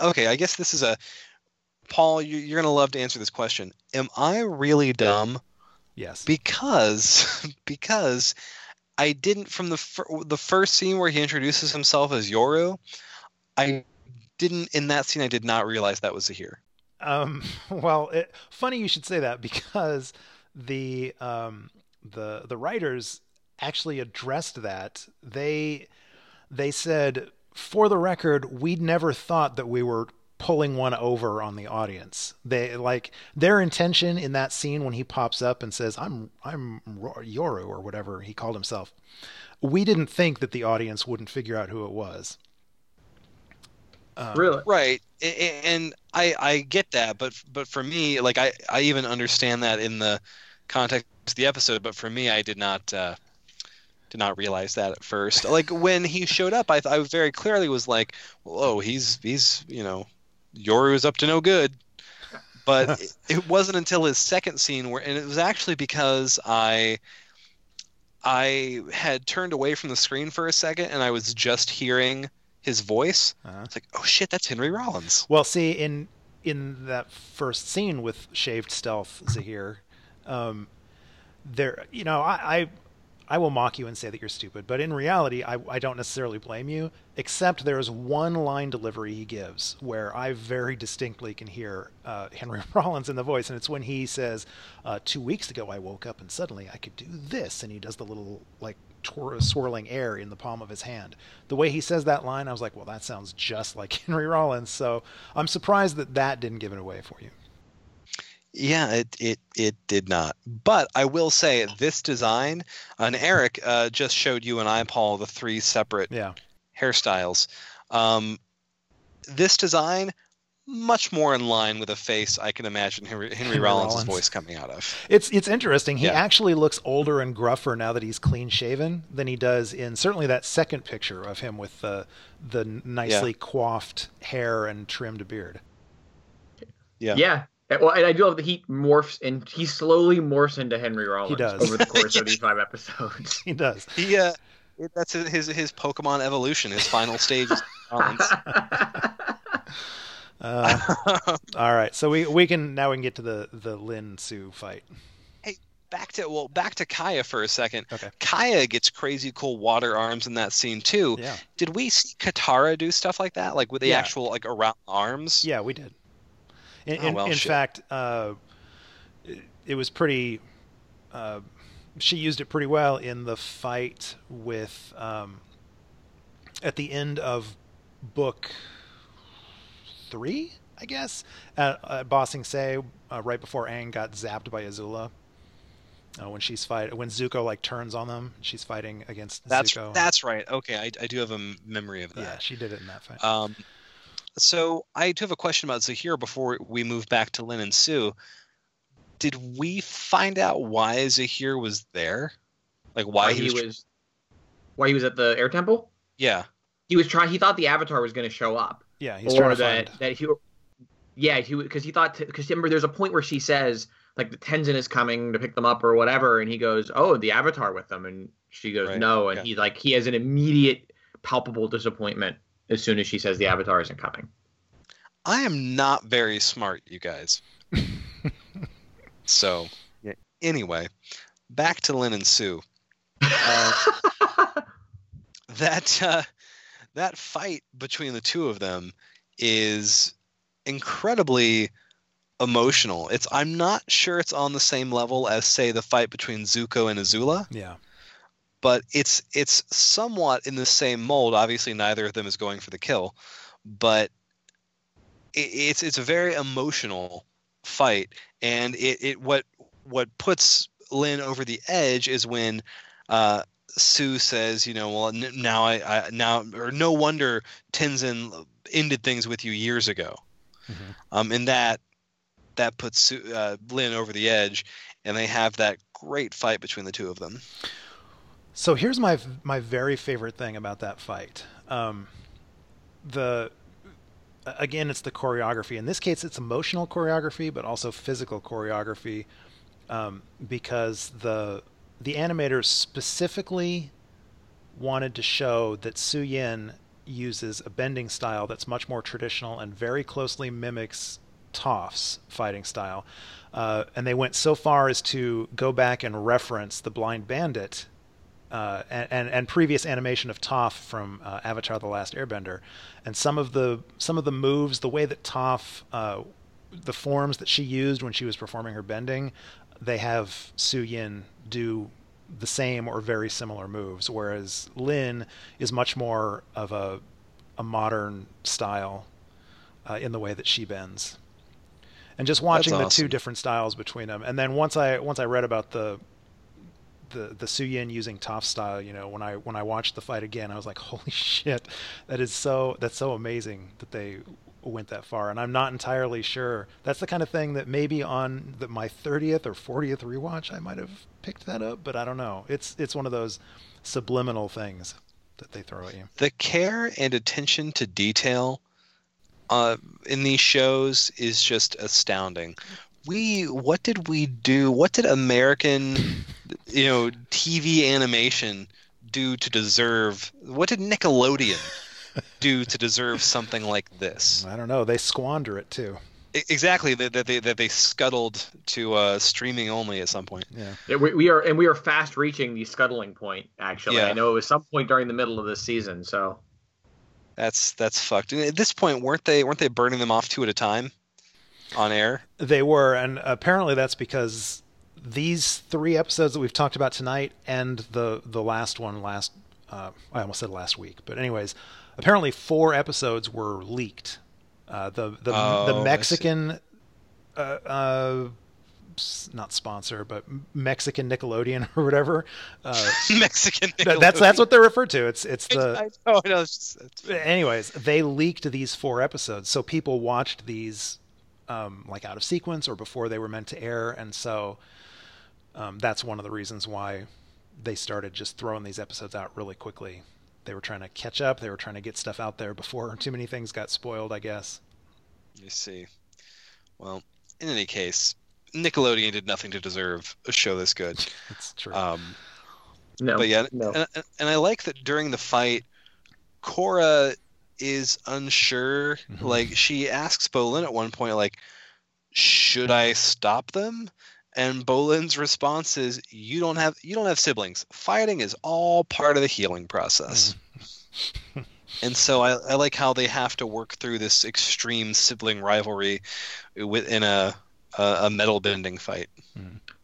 Speaker 3: okay? I guess this is a Paul. You, you're gonna love to answer this question. Am I really dumb?
Speaker 1: Yes.
Speaker 3: Because because I didn't from the fir- the first scene where he introduces himself as Yoru. I didn't in that scene. I did not realize that was Zahir.
Speaker 1: Um, well, it, funny you should say that because the um, the the writers actually addressed that. They they said, for the record, we'd never thought that we were pulling one over on the audience. They like their intention in that scene when he pops up and says, "I'm I'm Yoru" or whatever he called himself. We didn't think that the audience wouldn't figure out who it was.
Speaker 2: Um, really?
Speaker 3: Right. And I I get that, but but for me, like I I even understand that in the context of the episode, but for me, I did not. Uh, did not realize that at first. Like when he showed up, I, I very clearly was like, "Whoa, he's he's you know Yoru's up to no good. But it, it wasn't until his second scene where, and it was actually because I, I had turned away from the screen for a second, and I was just hearing his voice. Uh-huh. It's like, oh shit, that's Henry Rollins.
Speaker 1: Well, see, in in that first scene with shaved stealth Zahir, um, there, you know, I, I I will mock you and say that you're stupid, but in reality, I, I don't necessarily blame you, except there is one line delivery he gives where I very distinctly can hear uh, Henry Rollins in the voice, and it's when he says, uh, Two weeks ago, I woke up and suddenly I could do this, and he does the little, like, twir- swirling air in the palm of his hand. The way he says that line, I was like, Well, that sounds just like Henry Rollins, so I'm surprised that that didn't give it away for you.
Speaker 3: Yeah, it, it it did not. But I will say this design, and Eric uh, just showed you and I, Paul, the three separate
Speaker 1: yeah.
Speaker 3: hairstyles. Um, this design, much more in line with a face I can imagine Henry, Henry, Henry Rollins' Rollins. voice coming out of.
Speaker 1: It's it's interesting. He yeah. actually looks older and gruffer now that he's clean shaven than he does in certainly that second picture of him with the the nicely yeah. coiffed hair and trimmed beard.
Speaker 2: Yeah. Yeah, well, and I do love that he morphs and he slowly morphs into Henry Rollins
Speaker 1: he does.
Speaker 2: over the course of these five episodes.
Speaker 1: He does.
Speaker 3: He uh, that's his his Pokemon evolution, his final stage.
Speaker 1: uh, all right, so we we can now we can get to the the Lin Su fight.
Speaker 3: Hey, back to well, back to Kya for a second.
Speaker 1: Okay.
Speaker 3: Kya gets crazy cool water arms in that scene too.
Speaker 1: Yeah.
Speaker 3: Did we see Katara do stuff like that, like with the
Speaker 1: Yeah.
Speaker 3: actual like around arms?
Speaker 1: Yeah, we did. In,
Speaker 3: Oh,
Speaker 1: in,
Speaker 3: well,
Speaker 1: in fact, uh, it, it was pretty. Uh, she used it pretty well in the fight with. Um, at the end of book three, I guess, at, at Ba Sing Se, uh, right before Aang got zapped by Azula. Uh, when she's fight, when Zuko like turns on them, she's fighting against
Speaker 3: That's
Speaker 1: Zuko.
Speaker 3: that's right. Okay, I, I do have a memory of that.
Speaker 1: yeah, she did it in that fight.
Speaker 3: Um, so I do have a question about Zahir before we move back to Lin and Su. Did we find out why Zahir was there? Like why,
Speaker 2: why
Speaker 3: he was?
Speaker 2: was why he was at the air temple.
Speaker 3: yeah.
Speaker 2: He was trying. He thought the Avatar was going to show up,
Speaker 1: yeah, he's
Speaker 2: or
Speaker 1: trying to
Speaker 2: that
Speaker 1: find.
Speaker 2: that he. Yeah, he because he thought because remember there's a point where she says like the Tenzin is coming to pick them up or whatever, and he goes, "Oh, the Avatar with them," and she goes,
Speaker 3: Right,
Speaker 2: "No," and
Speaker 3: yeah.
Speaker 2: he like he has an immediate palpable disappointment as soon as she says the Avatar isn't coming.
Speaker 3: I am not very smart, you guys. so, yeah. anyway, back to Lin and Su. Uh, that uh, that fight between the two of them is incredibly emotional. It's I'm not sure it's on the same level as say the fight between Zuko and Azula,
Speaker 1: yeah,
Speaker 3: but it's it's somewhat in the same mold. Obviously, neither of them is going for the kill, but it, it's it's a very emotional fight, and it, it what what puts Lin over the edge is when uh, Su says, you know, well n- now I, I now or no wonder Tenzin ended things with you years ago,
Speaker 1: Mhm.
Speaker 3: um, and that that puts Su, uh, Lin over the edge, and they have that great fight between the two of them.
Speaker 1: So here's my my very favorite thing about that fight. Um, the again, it's the choreography. In this case, it's emotional choreography, but also physical choreography, um, because the the animators specifically wanted to show that Su Yin uses a bending style that's much more traditional and very closely mimics Toph's fighting style. Uh, and they went so far as to go back and reference the Blind Bandit uh, and, and previous animation of Toph from uh, Avatar: The Last Airbender, and some of the some of the moves, the way that Toph, uh, the forms that she used when she was performing her bending, they have Su Yin do the same or very similar moves, whereas Lin is much more of a a modern style uh, in the way that she bends. And just watching the
Speaker 3: awesome.
Speaker 1: two different styles between them, and then once I once I read about the the the Su Yin using Toph style, you know, when I when I watched the fight again, I was like, holy shit, that is so that's so amazing that they went that far. And I'm not entirely sure. That's the kind of thing that maybe on the, my 30th or 40th rewatch, I might have picked that up, but I don't know. It's it's one of those subliminal things that they throw at you.
Speaker 3: the care and attention to detail uh, in these shows is just astounding. We what did we do? What did American, you know, TV animation do to deserve? What did Nickelodeon do to deserve something like this?
Speaker 1: I don't know. They squander it too.
Speaker 3: Exactly that that they that they scuttled to uh, streaming only at some point.
Speaker 1: Yeah.
Speaker 2: Yeah, we, we are and we are fast reaching the scuttling point. Actually,
Speaker 3: Yeah.
Speaker 2: I know it was some point during the middle of this season. So
Speaker 3: That's that's fucked. At this point, weren't they weren't they burning them off two at a time on air?
Speaker 1: They were, and apparently that's because these three episodes that we've talked about tonight and the the last one last uh, I almost said last week, but anyways, apparently four episodes were leaked. Uh, the the
Speaker 3: Oh,
Speaker 1: the. Mexican, uh, uh, not sponsor, but Mexican Nickelodeon or whatever. Uh,
Speaker 3: Mexican.
Speaker 1: that- that's that's what they're referred to. It's it's the
Speaker 3: I know. It's just, it's,
Speaker 1: anyways, they leaked these four episodes, so people watched these um, like out of sequence or before they were meant to air, and so um, that's one of the reasons why they started just throwing these episodes out really quickly. They were trying to catch up. They were trying to get stuff out there before too many things got spoiled. I guess.
Speaker 3: you see. Well, in any case, Nickelodeon did nothing to deserve a show this good.
Speaker 1: It's true.
Speaker 3: Um,
Speaker 2: no,
Speaker 3: but yeah,
Speaker 2: no.
Speaker 3: and, and I like that during the fight, Korra is unsure.
Speaker 1: Mhm.
Speaker 3: Like she asks Bolin at one point, like, "Should I stop them?" And Bolin's response is, "You don't have you don't have siblings. Fighting is all part of the healing process." and so I, I like how they have to work through this extreme sibling rivalry within a a, a metal bending fight.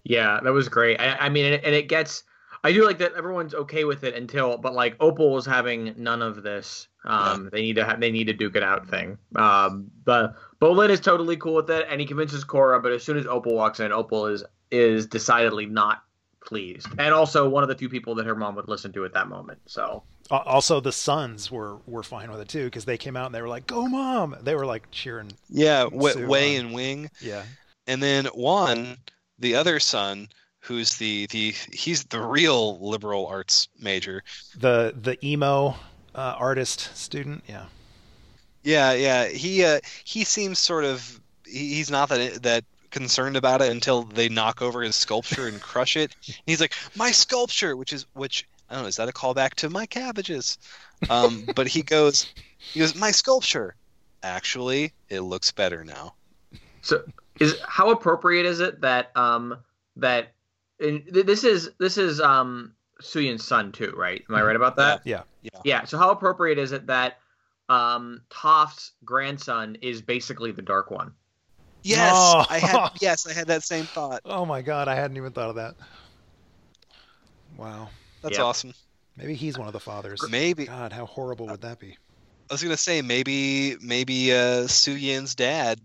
Speaker 2: Yeah, that was great. I, I mean, and it, and it gets. I do like that everyone's okay with it until, but like Opal is having none of this. Um, they need to have, they need to duke it out thing. Um, but Bolin is totally cool with it, and he convinces Korra. But as soon as Opal walks in, Opal is is decidedly not pleased, and also one of the few people that her mom would listen to at that moment. So
Speaker 1: Also, the sons were were fine with it too because they came out and they were like, "Go, mom!" They were like cheering.
Speaker 3: Yeah, Wa-
Speaker 1: Sue
Speaker 3: Wei
Speaker 1: on.
Speaker 3: and Wing,
Speaker 1: Yeah,
Speaker 3: and then Juan, the other son, who's the the he's the real liberal arts major.
Speaker 1: the the emo uh, artist student. Yeah,
Speaker 3: Yeah, yeah. He uh, he seems sort of he's not that that concerned about it until they knock over his sculpture and crush it. He's like, "My sculpture," which is which I don't know, is that a callback to my cabbages? Um, but he goes, he goes, "My sculpture." Actually, it looks better now.
Speaker 2: So is how appropriate is it that um that and th- this is this is um Suyin's son too, right? Am I right about that?
Speaker 1: yeah.
Speaker 2: Yeah. So how appropriate is it that um Toph's grandson is basically the Dark One?
Speaker 3: Yes,
Speaker 1: Oh.
Speaker 3: I had yes, I had that same thought.
Speaker 1: Oh my god, I hadn't even thought of that. Wow,
Speaker 3: That's
Speaker 2: Yep.
Speaker 3: awesome.
Speaker 1: maybe he's one of the fathers.
Speaker 3: Maybe
Speaker 1: God, how horrible would that be?
Speaker 3: I was gonna say maybe maybe uh, Su Yin's dad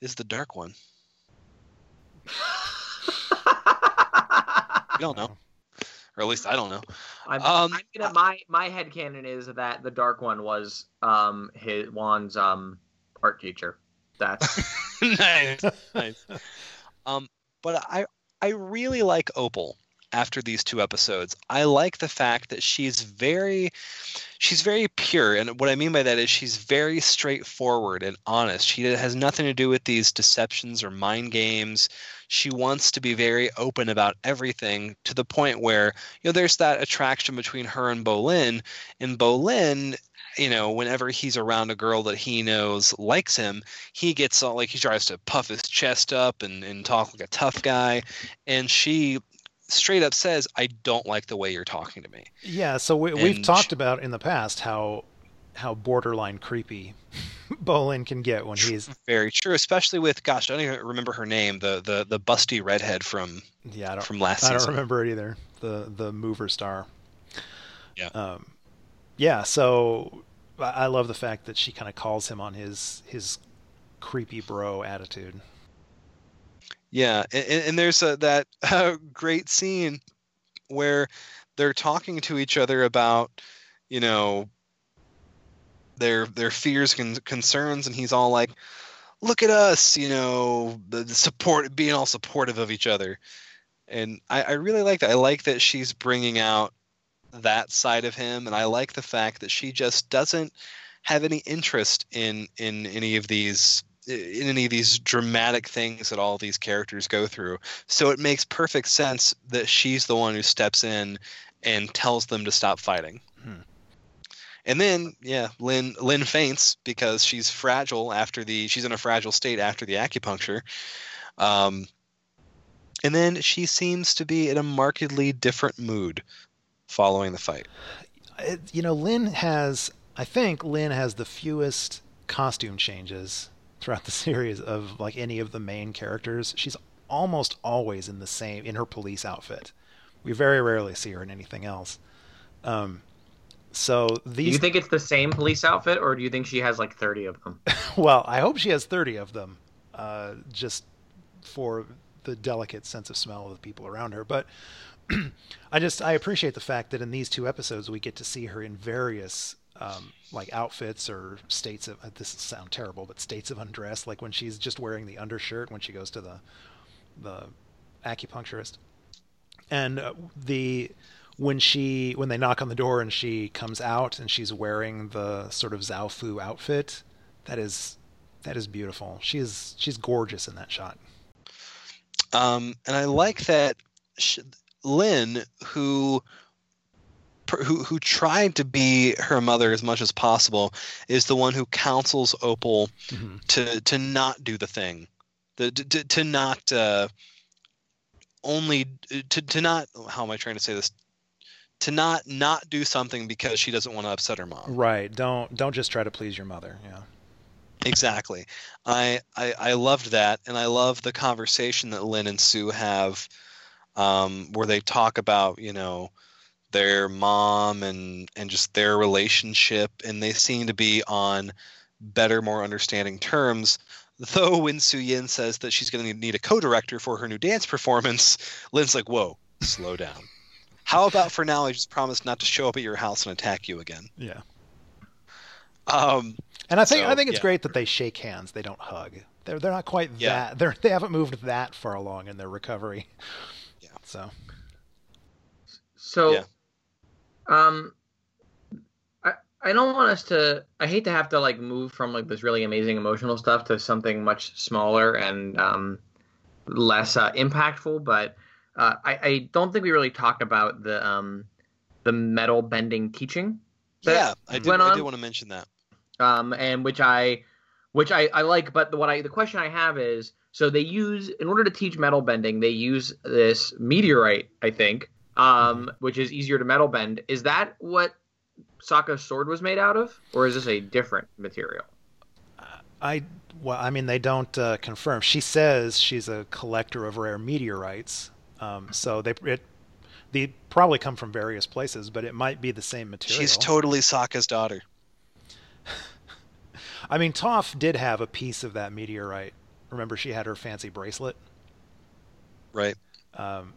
Speaker 3: is the dark one. We don't know, or at least I don't know.
Speaker 2: I'm,
Speaker 3: Um,
Speaker 2: I'm gonna, my my headcanon is that the Dark One was um his Juan's um art teacher. That's
Speaker 3: nice, nice. Um, but I I really like Opal after these two episodes. I like the fact that she's very she's very pure and what I mean by that is she's very straightforward and honest. She has nothing to do with these deceptions or mind games. She wants to be very open about everything to the point where you know there's that attraction between her and Bolin and Bolin you know, whenever he's around a girl that he knows likes him, he gets all like he tries to puff his chest up and, and talk like a tough guy. And she straight up says, I don't like the way you're talking to me.
Speaker 1: Yeah, so we, we've talked about in the past how how borderline creepy Bolin can get when he's
Speaker 3: Very true, especially with gosh, I don't even remember her name, the the, the busty redhead from
Speaker 1: yeah I don't
Speaker 3: from last
Speaker 1: I don't remember it either the the mover star.
Speaker 3: Yeah.
Speaker 1: Um, yeah. So I I love the fact that she kind of calls him on his his creepy bro attitude.
Speaker 3: Yeah, and, and there's a, that uh, great scene where they're talking to each other about, you know, their their fears and concerns, and he's all like, "Look at us, you know, the, the support, being all supportive of each other," and I, I really like that. I like that she's bringing out that side of him, and I like the fact that she just doesn't have any interest in in any of these in any of these dramatic things that all these characters go through. So it makes perfect sense that she's the one who steps in and tells them to stop fighting.
Speaker 1: Hmm.
Speaker 3: And then, yeah, Lin Lin faints because she's fragile after the she's in a fragile state after the acupuncture. Um, and then she seems to be in a markedly different mood following the fight.
Speaker 1: You know, Lin has I think Lin has the fewest costume changes throughout the series of like any of the main characters. She's almost always in the same in her police outfit. We very rarely see her in anything else. Um, so
Speaker 2: do
Speaker 1: these
Speaker 2: you think it's the same police outfit, or do you think she has like thirty of them?
Speaker 1: well, I hope she has 30 of them, uh, just for the delicate sense of smell of the people around her. But I just I appreciate the fact that in these two episodes we get to see her in various um, like outfits or states of uh, this sound terrible, but states of undress, like when she's just wearing the undershirt when she goes to the the acupuncturist, and uh, the when she when they knock on the door and she comes out and she's wearing the sort of Zaofu outfit, that is that is beautiful. She is she's gorgeous in that shot.
Speaker 3: Um, and I like that sh- Lin, who who who tried to be her mother as much as possible, is the one who counsels Opal
Speaker 1: Mhm.
Speaker 3: to to not do the thing, the, to to not uh, only to to not how am I trying to say this to not not do something because she doesn't want to upset her mom.
Speaker 1: Right. Don't don't just try to please your mother. Yeah.
Speaker 3: Exactly. I, I I loved that, and I love the conversation that Lin and Su have, um, where they talk about you know their mom and and just their relationship, and they seem to be on better, more understanding terms. Though when Su Yin says that she's going to need a co-director for her new dance performance, Lin's like, "Whoa, slow down. How about for now? I just promise not to show up at your house and attack you again."
Speaker 1: Yeah.
Speaker 3: Um,
Speaker 1: And I think
Speaker 3: So,
Speaker 1: I think it's
Speaker 3: yeah.
Speaker 1: great that they shake hands. They don't hug. They're they're not quite
Speaker 3: Yeah.
Speaker 1: that. They're they haven't moved that far along in their recovery.
Speaker 3: Yeah.
Speaker 1: So
Speaker 2: So,
Speaker 3: Yeah.
Speaker 2: Um, I I don't want us to. I hate to have to like move from like this really amazing emotional stuff to something much smaller and um, less uh, impactful. But uh, I I don't think we really talked about the um the metal bending teaching.
Speaker 3: yeah, I did. I did want to mention that.
Speaker 2: um, and which I, which I, I like. But the, what I the question I have is, so they use in order to teach metal bending, they use this meteorite, I think, um, which is easier to metal bend. Is that what Sokka's sword was made out of, or is this a different material?
Speaker 1: I well I mean they don't uh, confirm. She says she's a collector of rare meteorites. Um, so they it they probably come from various places, but it might be the same material.
Speaker 3: She's totally Sokka's daughter.
Speaker 1: I mean, Toph did have a piece of that meteorite. Remember, she had her fancy bracelet.
Speaker 3: Right.
Speaker 1: Um,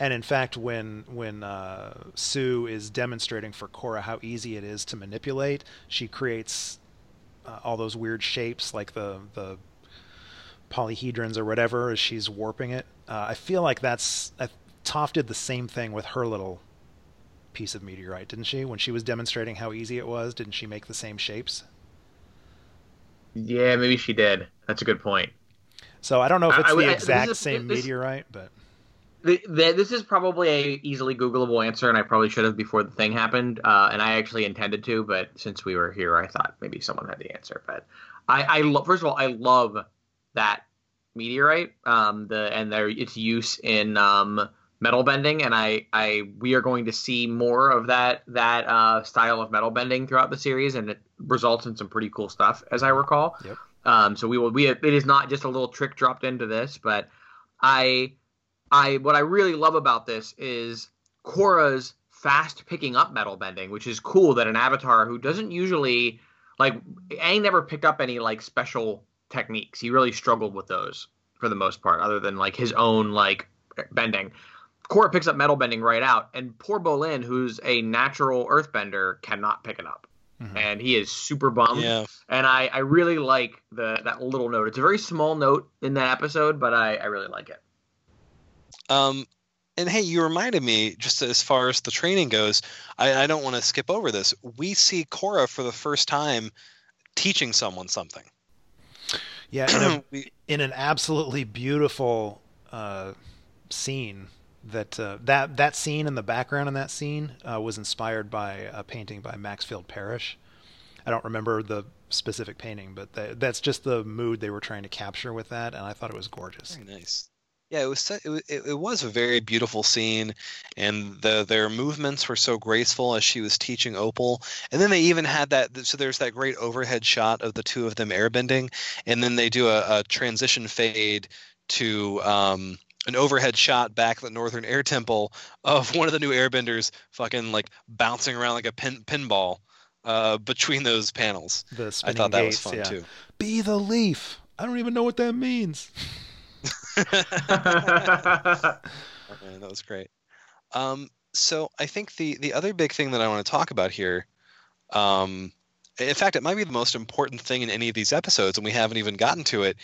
Speaker 1: and in fact, when when uh, Su is demonstrating for Korra how easy it is to manipulate, she creates uh, all those weird shapes, like the the polyhedrons or whatever, as she's warping it. Uh, I feel like that's uh, Toph did the same thing with her little piece of meteorite, didn't she? When she was demonstrating how easy it was, didn't she make the same shapes?
Speaker 2: Yeah, maybe she did. That's a good point.
Speaker 1: So I don't know if it's
Speaker 2: I
Speaker 1: the
Speaker 2: I-
Speaker 1: exact
Speaker 2: is-
Speaker 1: same
Speaker 2: this-
Speaker 1: meteorite, but
Speaker 2: The, the, this is probably a easily Googleable answer, and I probably should have before the thing happened. Uh, and I actually intended to, but since we were here, I thought maybe someone had the answer. But I, I lo- first of all, I love that meteorite, um, the and their its use in um, metal bending, and I, I we are going to see more of that that uh, style of metal bending throughout the series, and it results in some pretty cool stuff, as I recall.
Speaker 1: Yep.
Speaker 2: Um, so we will we it is not just a little trick dropped into this, but I I what I really love about this is Korra's fast picking up metal bending, which is cool that an avatar who doesn't usually like Aang never picked up any like special techniques. He really struggled with those for the most part, other than like his own like bending. Korra picks up metal bending right out, and poor Bolin, who's a natural earthbender, cannot pick it up.
Speaker 1: Mhm.
Speaker 2: And he is super bummed
Speaker 3: Yeah.
Speaker 2: and I, I really like the that little note. It's a very small note in that episode, but I, I really like it.
Speaker 3: Um, and hey, you reminded me just as far as the training goes. I, I don't want to skip over this. We see Korra for the first time teaching someone something.
Speaker 1: yeah, in, a,
Speaker 3: we,
Speaker 1: in an absolutely beautiful uh, scene. That uh, that that scene in the background in that scene uh, was inspired by a painting by Maxfield Parrish. I don't remember the specific painting, but tha that's just the mood they were trying to capture with that, and I thought it was gorgeous.
Speaker 3: very nice. Yeah, it was. It, it, was a very beautiful scene, and the their movements were so graceful as she was teaching Opal. And then they even had that. So there's that great overhead shot of the two of them airbending, and then they do a, a transition fade to um, an overhead shot back at the Northern Air Temple of one of the new airbenders fucking like bouncing around like a pin, pinball uh, between those panels.
Speaker 1: The
Speaker 3: I thought that
Speaker 1: gates,
Speaker 3: was fun
Speaker 1: yeah.
Speaker 3: too.
Speaker 1: Be the leaf. I don't even know what that means.
Speaker 3: Oh, man, that was great. Um, so I think the the other big thing that I want to talk about here, um, in fact, it might be the most important thing in any of these episodes, and we haven't even gotten to it,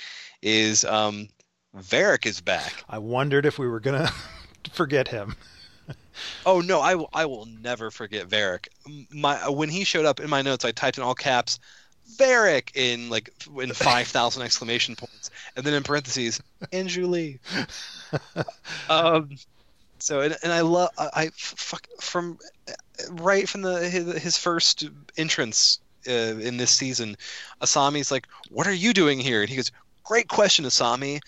Speaker 3: is um, Varrick is back.
Speaker 1: I wondered if we were gonna forget him.
Speaker 3: Oh no, I will I will never forget Varrick. My when he showed up in my notes, I typed in all caps. Varrick in like in five thousand exclamation points, and then in parentheses, Andrew Zhu Li. um, so and, and I love I, I fuck from right from the his, his first entrance uh, in this season, Asami's like, "What are you doing here?" And he goes, "Great question, Asami.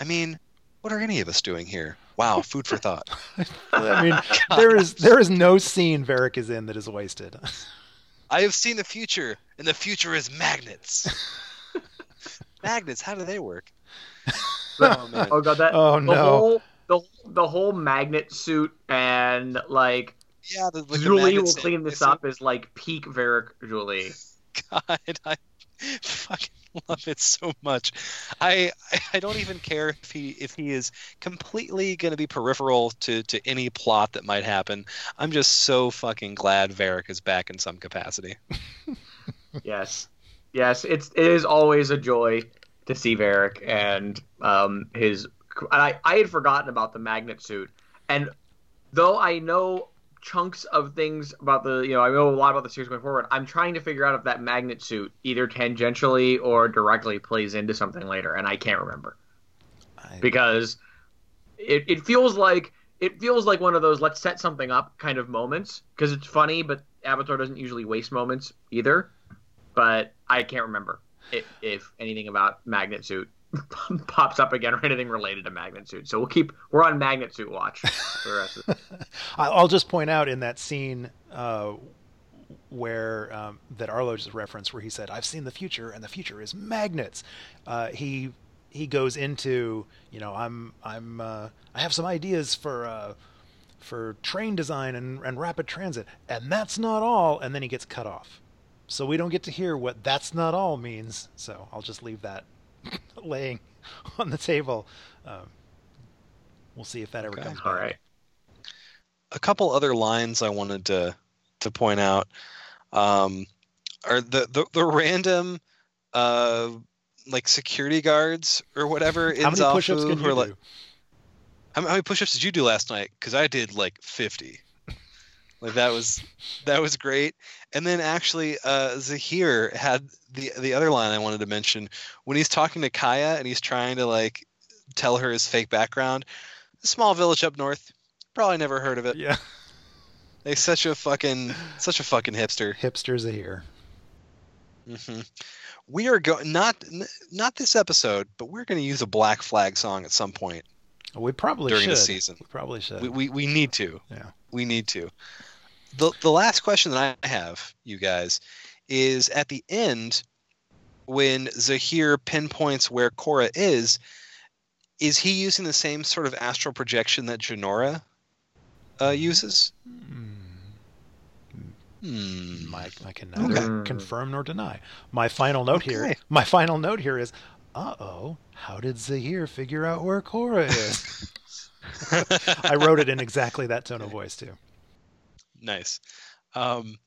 Speaker 3: I mean, what are any of us doing here? Wow, food for thought.
Speaker 1: I mean, there is there is no scene Varrick is in that is wasted.
Speaker 3: I have seen the future, and the future is magnets. magnets, how do they work?
Speaker 2: oh, man. oh god, that
Speaker 1: oh
Speaker 2: the
Speaker 1: no.
Speaker 2: Whole, the the whole magnet suit and like
Speaker 3: Yeah, the, like the
Speaker 2: Zhu
Speaker 3: Li
Speaker 2: will clean this up is like peak Varrick Julie.
Speaker 3: God, I fucking love it so much. I I don't even care if he if he is completely going to be peripheral to to any plot that might happen. I'm just so fucking glad Varrick is back in some capacity.
Speaker 2: yes, yes, it's it is always a joy to see Varrick and um his. And I I had forgotten about the magnet suit, and though I know chunks of things about the you know I know a lot about the series going forward, I'm trying to figure out if that magnet suit either tangentially or directly plays into something later, and I can't remember
Speaker 1: I-
Speaker 2: because it, it feels like it feels like one of those let's set something up kind of moments because it's funny, but Avatar doesn't usually waste moments either. But I can't remember if, if anything about Magnet Suit pops up again or anything related to Magnet Suit. So we'll keep we're on Magnet Suit watch for the rest of
Speaker 1: I'll just point out in that scene uh, where um, that Arlo just referenced, where he said, "I've seen the future, and the future is magnets." Uh, he he goes into, you know, I'm I'm uh, I have some ideas for uh, for train design and, and rapid transit, and that's not all. And then he gets cut off, so we don't get to hear what "that's not all" means. So I'll just leave that laying on the table. Um, we'll see if that ever
Speaker 3: Okay.
Speaker 1: comes back.
Speaker 2: All right.
Speaker 3: a couple other lines I wanted to to point out um, are the, the the random uh, like security guards or whatever in
Speaker 1: How many push-ups
Speaker 3: Zaofu
Speaker 1: can
Speaker 3: are
Speaker 1: you
Speaker 3: like,
Speaker 1: do?
Speaker 3: how, how many push-ups did you do last night? Because I did like fifty. Like that was that was great. And then actually, uh, Zahir had the the other line I wanted to mention when he's talking to Kya and he's trying to like tell her his fake background. A small village up north. Probably never heard of it.
Speaker 1: Yeah.
Speaker 3: Like such a fucking such a fucking hipster.
Speaker 1: hipsters are here.
Speaker 3: hmm We are going not n- not this episode, but we're going to use a Black Flag song at some point
Speaker 1: We probably
Speaker 3: during
Speaker 1: should.
Speaker 3: the season.
Speaker 1: We probably should.
Speaker 3: We, we we need to.
Speaker 1: Yeah.
Speaker 3: We need to. The the last question that I have, you guys, is at the end when Zahir pinpoints where Korra is, is he using the same sort of astral projection that Jinora uh, uses?
Speaker 1: Hmm.
Speaker 3: Hmm.
Speaker 1: I, I can neither
Speaker 2: Okay.
Speaker 1: confirm nor deny. My final note here. My final note here is, uh oh, how did Zahir figure out where Korra is? I wrote it in exactly that tone of voice too.
Speaker 3: Nice. Um,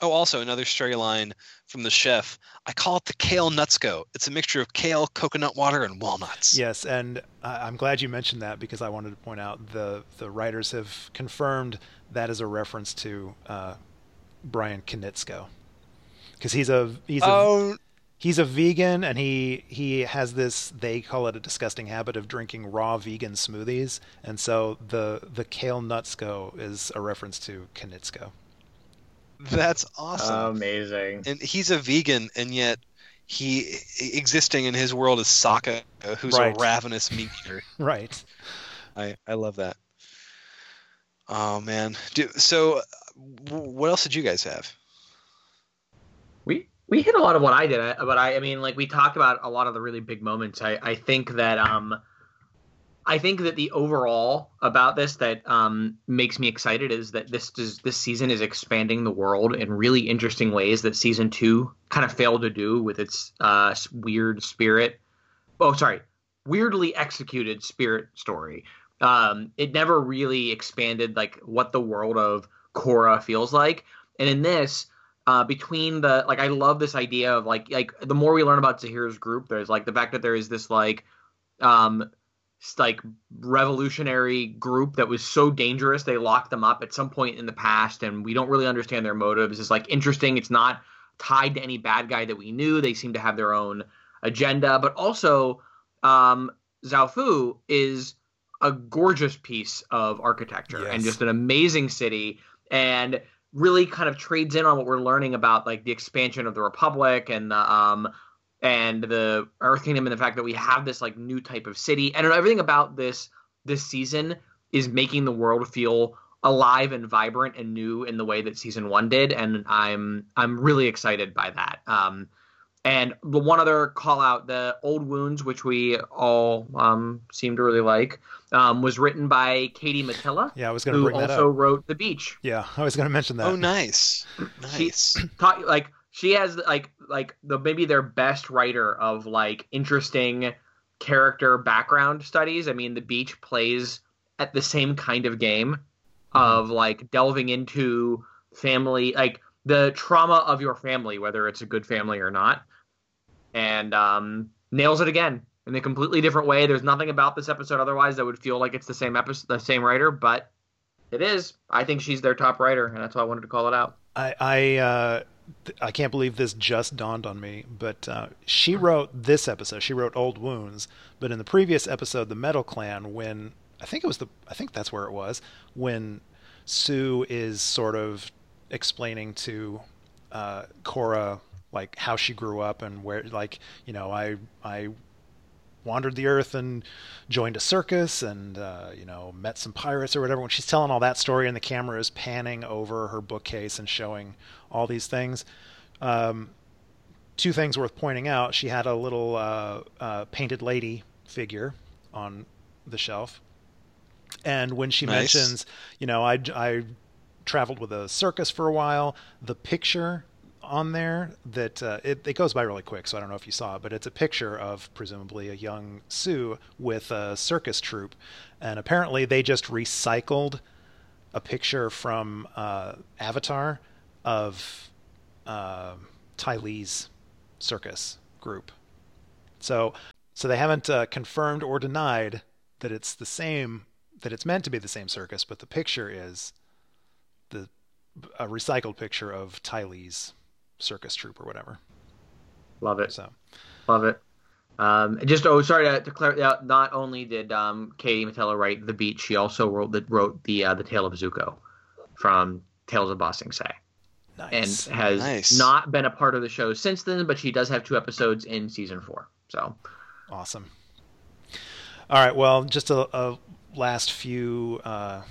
Speaker 3: oh, also another stray line from the chef. I call it the kale nutsko. It's a mixture of kale, coconut water, and walnuts.
Speaker 1: Yes, and I I'm glad you mentioned that because I wanted to point out the the writers have confirmed that is a reference to uh, Bryan Konietzko because he's a he's a
Speaker 3: Oh,
Speaker 1: he's a vegan and he he has this they call it a disgusting habit of drinking raw vegan smoothies and so the the kale nutsko is a reference to Konietzko.
Speaker 3: that's awesome.
Speaker 2: Amazing.
Speaker 3: and he's a vegan, and yet he existing in his world is Sokka, who's
Speaker 1: Right.
Speaker 3: a ravenous meat eater.
Speaker 1: Right.
Speaker 3: I I love that. Oh man. Do, so, what else did you guys have?
Speaker 2: We we hit a lot of what I did, but I I mean like we talked about a lot of the really big moments. I I think that um I think that the overall about this that um makes me excited is that this is this season is expanding the world in really interesting ways that season 2 kind of failed to do with its uh weird spirit. Oh, sorry. Weirdly executed spirit story. Um it never really expanded like what the world of Korra feels like. And in this, uh, between the like I love this idea of like like the more we learn about Zahir's group, there's like the fact that there is this like um like revolutionary group that was so dangerous they locked them up at some point in the past and we don't really understand their motives. Is like interesting. It's not tied to any bad guy that we knew. They seem to have their own agenda. But also um Zaofu is a gorgeous piece of architecture and just an amazing city. And really kind of trades in on what we're learning about like the expansion of the republic and the um and the earth kingdom and the fact that we have this like new type of city and everything about this this season is making the world feel alive and vibrant and new in the way that season one did, and I'm I'm really excited by that. Um, and the one other call out, the Old Wounds, which we all um, seem to really like, um, was written by Katie Mattila.
Speaker 1: Yeah, I was going to bring that
Speaker 2: also
Speaker 1: up.
Speaker 2: wrote The Beach.
Speaker 1: Yeah, I was going to mention that.
Speaker 3: Oh, nice, nice.
Speaker 2: Talk, like she has like like the maybe their best writer of like interesting character background studies. I mean, The Beach plays at the same kind of game of like delving into family, like the trauma of your family, whether it's a good family or not, and um, nails it again in a completely different way. There's nothing about this episode otherwise that would feel like it's the same episode, the same writer, but it is. I think she's their top writer, and that's why I wanted to call it out.
Speaker 1: I I, uh, I can't believe this just dawned on me, but uh, she wrote this episode. She wrote Old Wounds, but in the previous episode, the Metal Clan, when I think it was the I think that's where it was when Su is sort of explaining to uh, Korra like how she grew up and where like you know I I wandered the earth and joined a circus and uh, you know met some pirates or whatever. When she's telling all that story and the camera is panning over her bookcase and showing all these things um, two things worth pointing out. She had a little uh, uh, painted lady figure on the shelf. And when she
Speaker 3: Nice.
Speaker 1: mentions you know I, I traveled with a circus for a while the picture on there that uh, it, it goes by really quick, so I don't know if you saw it, but it's a picture of presumably a young Su with a circus troupe, and apparently they just recycled a picture from uh, Avatar of uh, Ty Lee's circus group. So, so they haven't uh, confirmed or denied that it's the same, that it's meant to be the same circus, but the picture is the a recycled picture of Ty Lee's circus troupe or whatever.
Speaker 2: Love it.
Speaker 1: So
Speaker 2: Love it. Um, just oh, sorry to, to clarify. Uh, not only did um, Katie Mattila write The Beach, she also wrote the wrote the uh, the Tale of Zuko from Tales of Ba Sing Se,
Speaker 1: nice.
Speaker 2: and has
Speaker 3: Nice.
Speaker 2: not been a part of the show since then. But she does have two episodes in season four. So
Speaker 1: Awesome. All right. Well, just a, a last few uh,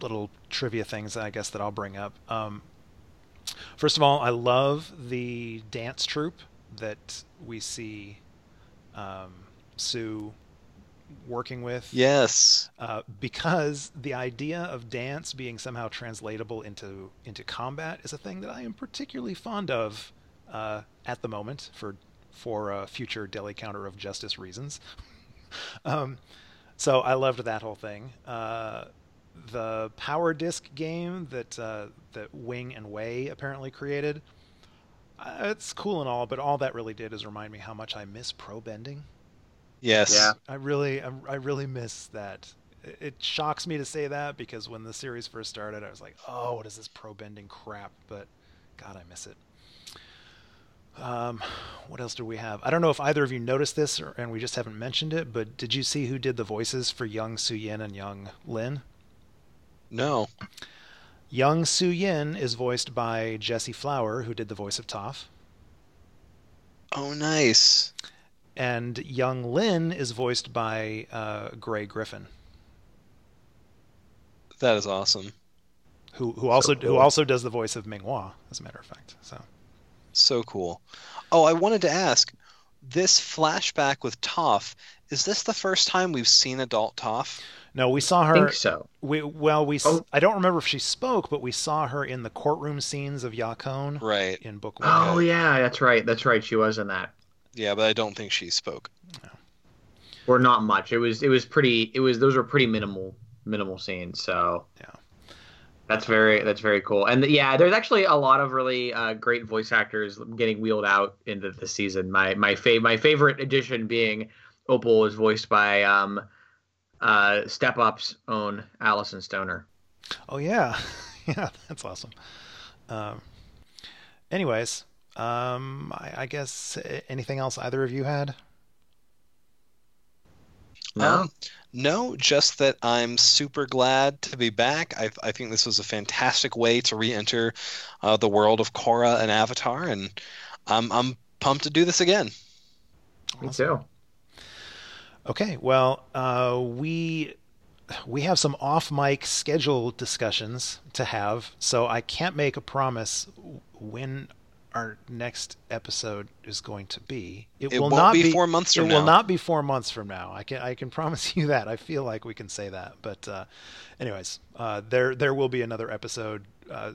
Speaker 1: little trivia things, I guess, that I'll bring up. Um, first of all, I love the dance troupe that we see um, Su working with.
Speaker 3: Yes.
Speaker 1: uh, because the idea of dance being somehow translatable into into combat is a thing that I am particularly fond of uh, at the moment for for uh, future Delhi Counter of Justice reasons. um, so I loved that whole thing. The power disc game that uh, that Wing and Wei apparently created. Uh, it's cool and all, but all that really did is remind me how much I miss pro bending.
Speaker 3: Yes.
Speaker 2: Yeah.
Speaker 1: I really, I, I really miss that. It, it shocks me to say that because when the series first started, I was like, "Oh, what is this pro bending crap?" But God, I miss it. Um, what else do we have? I don't know if either of you noticed this, or, and we just haven't mentioned it. But did you see who did the voices for young Su Yin and young Lin?
Speaker 3: No.
Speaker 1: Young Su Yin is voiced by Jessie Flower, who did the voice of Toph,
Speaker 3: Oh, nice.
Speaker 1: and young Lin is voiced by uh, Grey Griffin.
Speaker 3: That is awesome.
Speaker 1: who who also
Speaker 2: cool.
Speaker 1: who also does the voice of Ming-Hua, as a matter of fact. So
Speaker 3: So cool. Oh, I wanted to ask this flashback with Toph, is this the first time we've seen adult Toph?
Speaker 1: No, we saw her.
Speaker 2: I
Speaker 1: her.
Speaker 2: think so.
Speaker 1: We well, we
Speaker 2: Oh.
Speaker 1: I don't remember if she spoke, but we saw her in the courtroom scenes of Yakone
Speaker 3: Right.
Speaker 1: in book one.
Speaker 2: Oh yeah, that's right. That's right. She was in that.
Speaker 3: Yeah, but I don't think she spoke.
Speaker 2: Or not much. It was it was pretty. It was those were pretty minimal minimal scenes. So
Speaker 1: Yeah.
Speaker 2: That's very that's very cool. And yeah, there's actually a lot of really uh, great voice actors getting wheeled out into the season. My my fav- my favorite addition being Opal is voiced by um, uh, Step Up's own Alyson Stoner.
Speaker 1: Oh yeah, yeah, that's awesome. Um, anyways, um, I, I guess uh, anything else either of you had?
Speaker 2: No?
Speaker 3: Um, no, just that I'm super glad to be back. I, I think this was a fantastic way to re-enter uh, the world of Korra and Avatar, and I'm I'm pumped to do this again.
Speaker 2: Me too.
Speaker 1: Okay, well, uh, we we have some off mic schedule discussions to have, so I can't make a promise when our next episode is going to be.
Speaker 3: It, it will not be, four months from
Speaker 1: it
Speaker 3: now.
Speaker 1: Will not be four months from now. I can I can promise you that. I feel like we can say that. But uh, anyways, uh, there there will be another episode uh,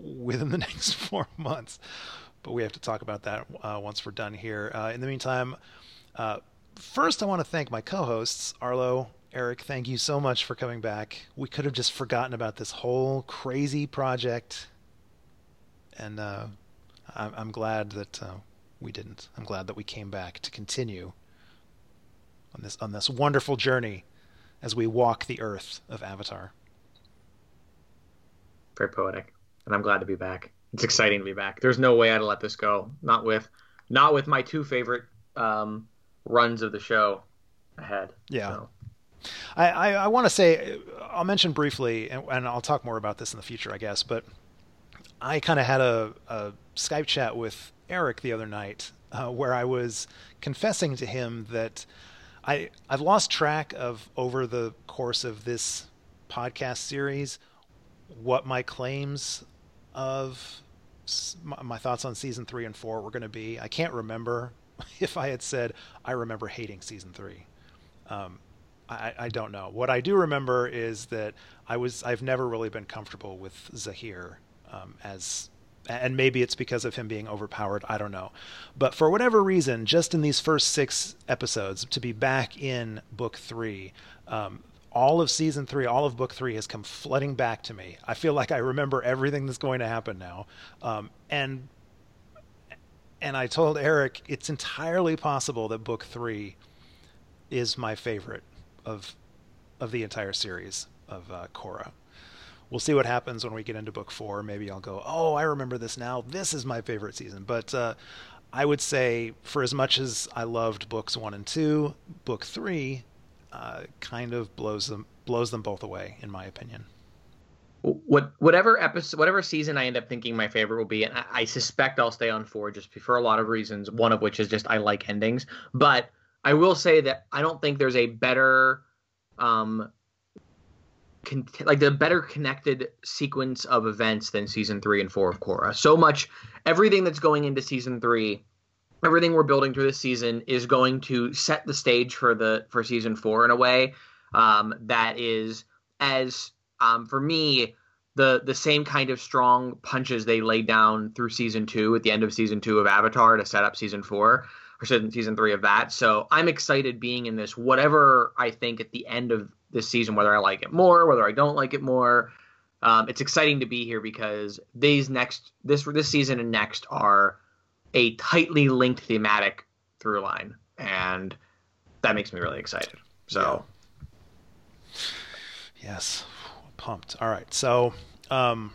Speaker 1: within the next four months. But we have to talk about that uh, once we're done here. Uh, in the meantime, uh, first I want to thank my co-hosts Arlo. Eric, thank you so much for coming back. We could have just forgotten about this whole crazy project, and I'm, I'm glad that uh, we didn't. I'm glad that we came back to continue on this on this wonderful journey as we walk the earth of Avatar.
Speaker 2: Very poetic, and I'm glad to be back. It's exciting to be back. There's no way I'd let this go. Not with, not with my two favorite um, runs of the show ahead.
Speaker 1: Yeah. So. I, I, I want to say, I'll mention briefly, and, and, I'll talk more about this in the future, I guess, but I kind of had a, a, Skype chat with Eric the other night uh, where I was confessing to him that I I've lost track of over the course of this podcast series what my claims of my thoughts on season three and four were going to be. I can't remember if I had said I remember hating season three. Um, I, I, don't know. What I do remember is that I was I've never really been comfortable with Zahir um, as and maybe it's because of him being overpowered. I don't know. But for whatever reason, just in these first six episodes, to be back in book three, um, all of season three, all of book three has come flooding back to me. I feel like I remember everything that's going to happen now. Um, and and I told Eric it's entirely possible that book three is my favorite of of the entire series of uh, Korra we'll see what happens when we get into book four. Maybe I'll go, oh, I remember this now. This is my favorite season. But uh, I would say, for as much as I loved books one and two, book three uh, kind of blows them blows them both away, in my opinion.
Speaker 2: What whatever episode, whatever season I end up thinking my favorite will be, and I, I suspect I'll stay on four just for a lot of reasons. One of which is just I like endings, but I will say that I don't think there's a better um, con- like the better connected sequence of events than season three and four of Korra. So much, everything that's going into season three, everything we're building through this season is going to set the stage for the for season four in a way um, that is as um, for me the the same kind of strong punches they laid down through season two at the end of season two of Avatar to set up season four or season season three of that. So I'm excited being in this. Whatever I think at the end of this season, whether I like it more, whether I don't like it more. Um, it's exciting to be here because these next this this season and next are a tightly linked thematic through line, and that makes me really excited. So,
Speaker 1: yeah. yes, pumped. All right, so um,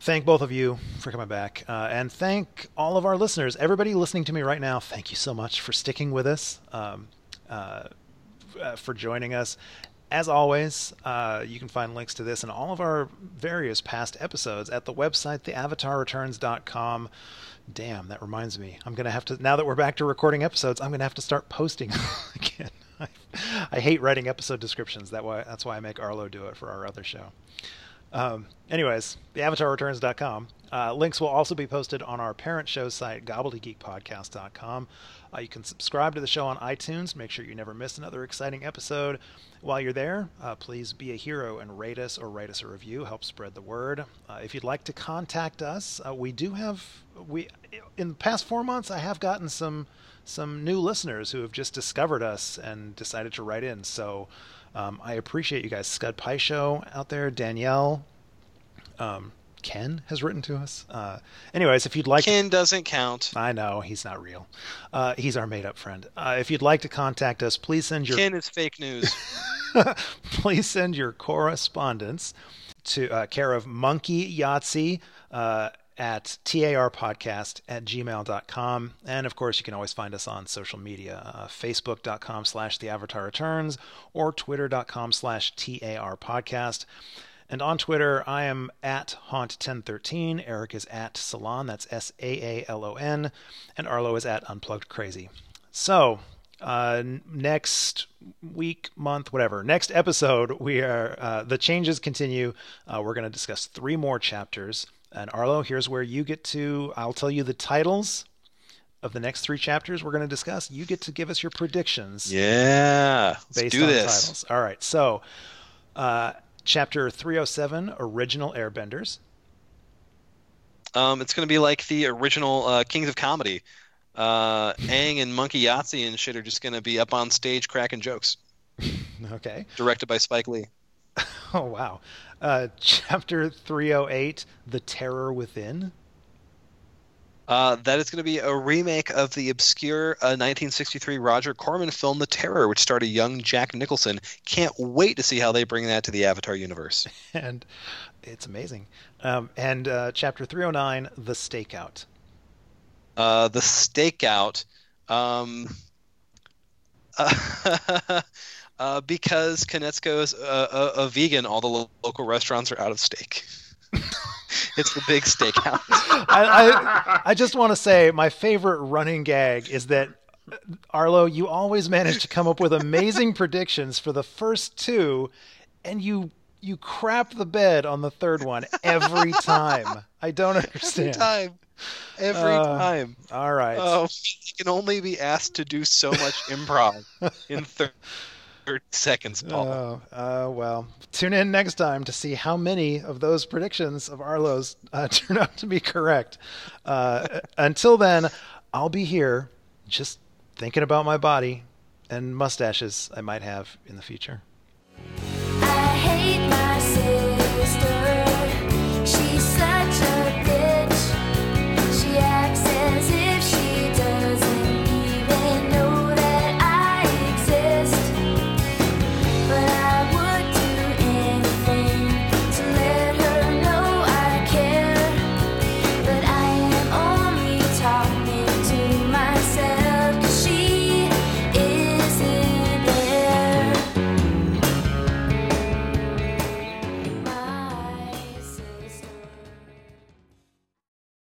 Speaker 1: thank both of you for coming back, uh, and thank all of our listeners, everybody listening to me right now. Thank you so much for sticking with us. Um, uh, uh, for joining us. As always, uh, you can find links to this and all of our various past episodes at the website, theavatarreturns.com. Damn, that reminds me. I'm going to have to, now that we're back to recording episodes, I'm going to have to start posting again. I, hate writing episode descriptions. That why, that's why I make Arlo do it for our other show. Um, anyways, theavatarreturns.com. Uh, links will also be posted on our parent show site, gobbledygeekpodcast.com. Uh, you can subscribe to the show on iTunes. Make sure you never miss another exciting episode. While you're there, uh, please be a hero and rate us or write us a review. Help spread the word. Uh, if you'd like to contact us, uh, we do have we in the past four months. I have gotten some some new listeners who have just discovered us and decided to write in. So um, I appreciate you guys. Scud Pie Show out there, Danielle. Um, Ken has written to us. Uh, anyways, if you'd like,
Speaker 3: Ken to, doesn't count.
Speaker 1: I know he's not real. Uh, he's our made-up friend. Uh, if you'd like to contact us, please send your
Speaker 3: Ken is fake news.
Speaker 1: please send your correspondence to uh, care of Monkey Yahtzee uh, at tarpodcast at gmail.com. And of course, you can always find us on social media, uh, facebook.com slash the avatar returns or twitter.com slash TAR podcast. And on Twitter, I am at Haunt1013. Eric is at Salon, that's S A A L O N. And Arlo is at Unplugged Crazy. So, uh, next week, month, whatever, next episode, we are uh, the changes continue. Uh, we're going to discuss three more chapters. And Arlo, here's where you get to. I'll tell you the titles of the next three chapters we're going to discuss. You get to give us your predictions.
Speaker 3: Yeah, let's
Speaker 1: based
Speaker 3: do
Speaker 1: on
Speaker 3: this.
Speaker 1: titles. All right, so uh, chapter 307, original Airbenders.
Speaker 3: Um, it's going to be like the original uh, Kings of Comedy. Uh, Aang and Monkey Yahtzee and shit are just going to be up on stage cracking jokes.
Speaker 1: Okay.
Speaker 3: Directed by Spike Lee.
Speaker 1: Oh wow. Uh, chapter 308, The Terror Within.
Speaker 3: Uh, that is going to be a remake of the obscure uh, 1963 Roger Corman film The Terror, which starred a young Jack Nicholson. Can't wait to see how they bring that to the Avatar universe.
Speaker 1: and it's amazing. Um, and uh, chapter 309, The Stakeout.
Speaker 3: Uh, the Stakeout. Um, uh, because Konietzko is a, a, a vegan, all the lo- local restaurants are out of steak. it's the big stakeout.
Speaker 1: I, I, I just want to say my favorite running gag is that Arlo, you always manage to come up with amazing predictions for the first two, and you you crap the bed on the third one every time. I don't understand.
Speaker 3: Every time. Every
Speaker 1: Uh,
Speaker 3: time.
Speaker 1: All right.
Speaker 3: Oh, you can only be asked to do so much improv in thir- 30 seconds, Paul.
Speaker 1: Oh, uh, well. Tune in next time to see how many of those predictions of Arlo's uh, turn out to be correct. Uh, until then, I'll be here just thinking about my body and mustaches I might have in the future.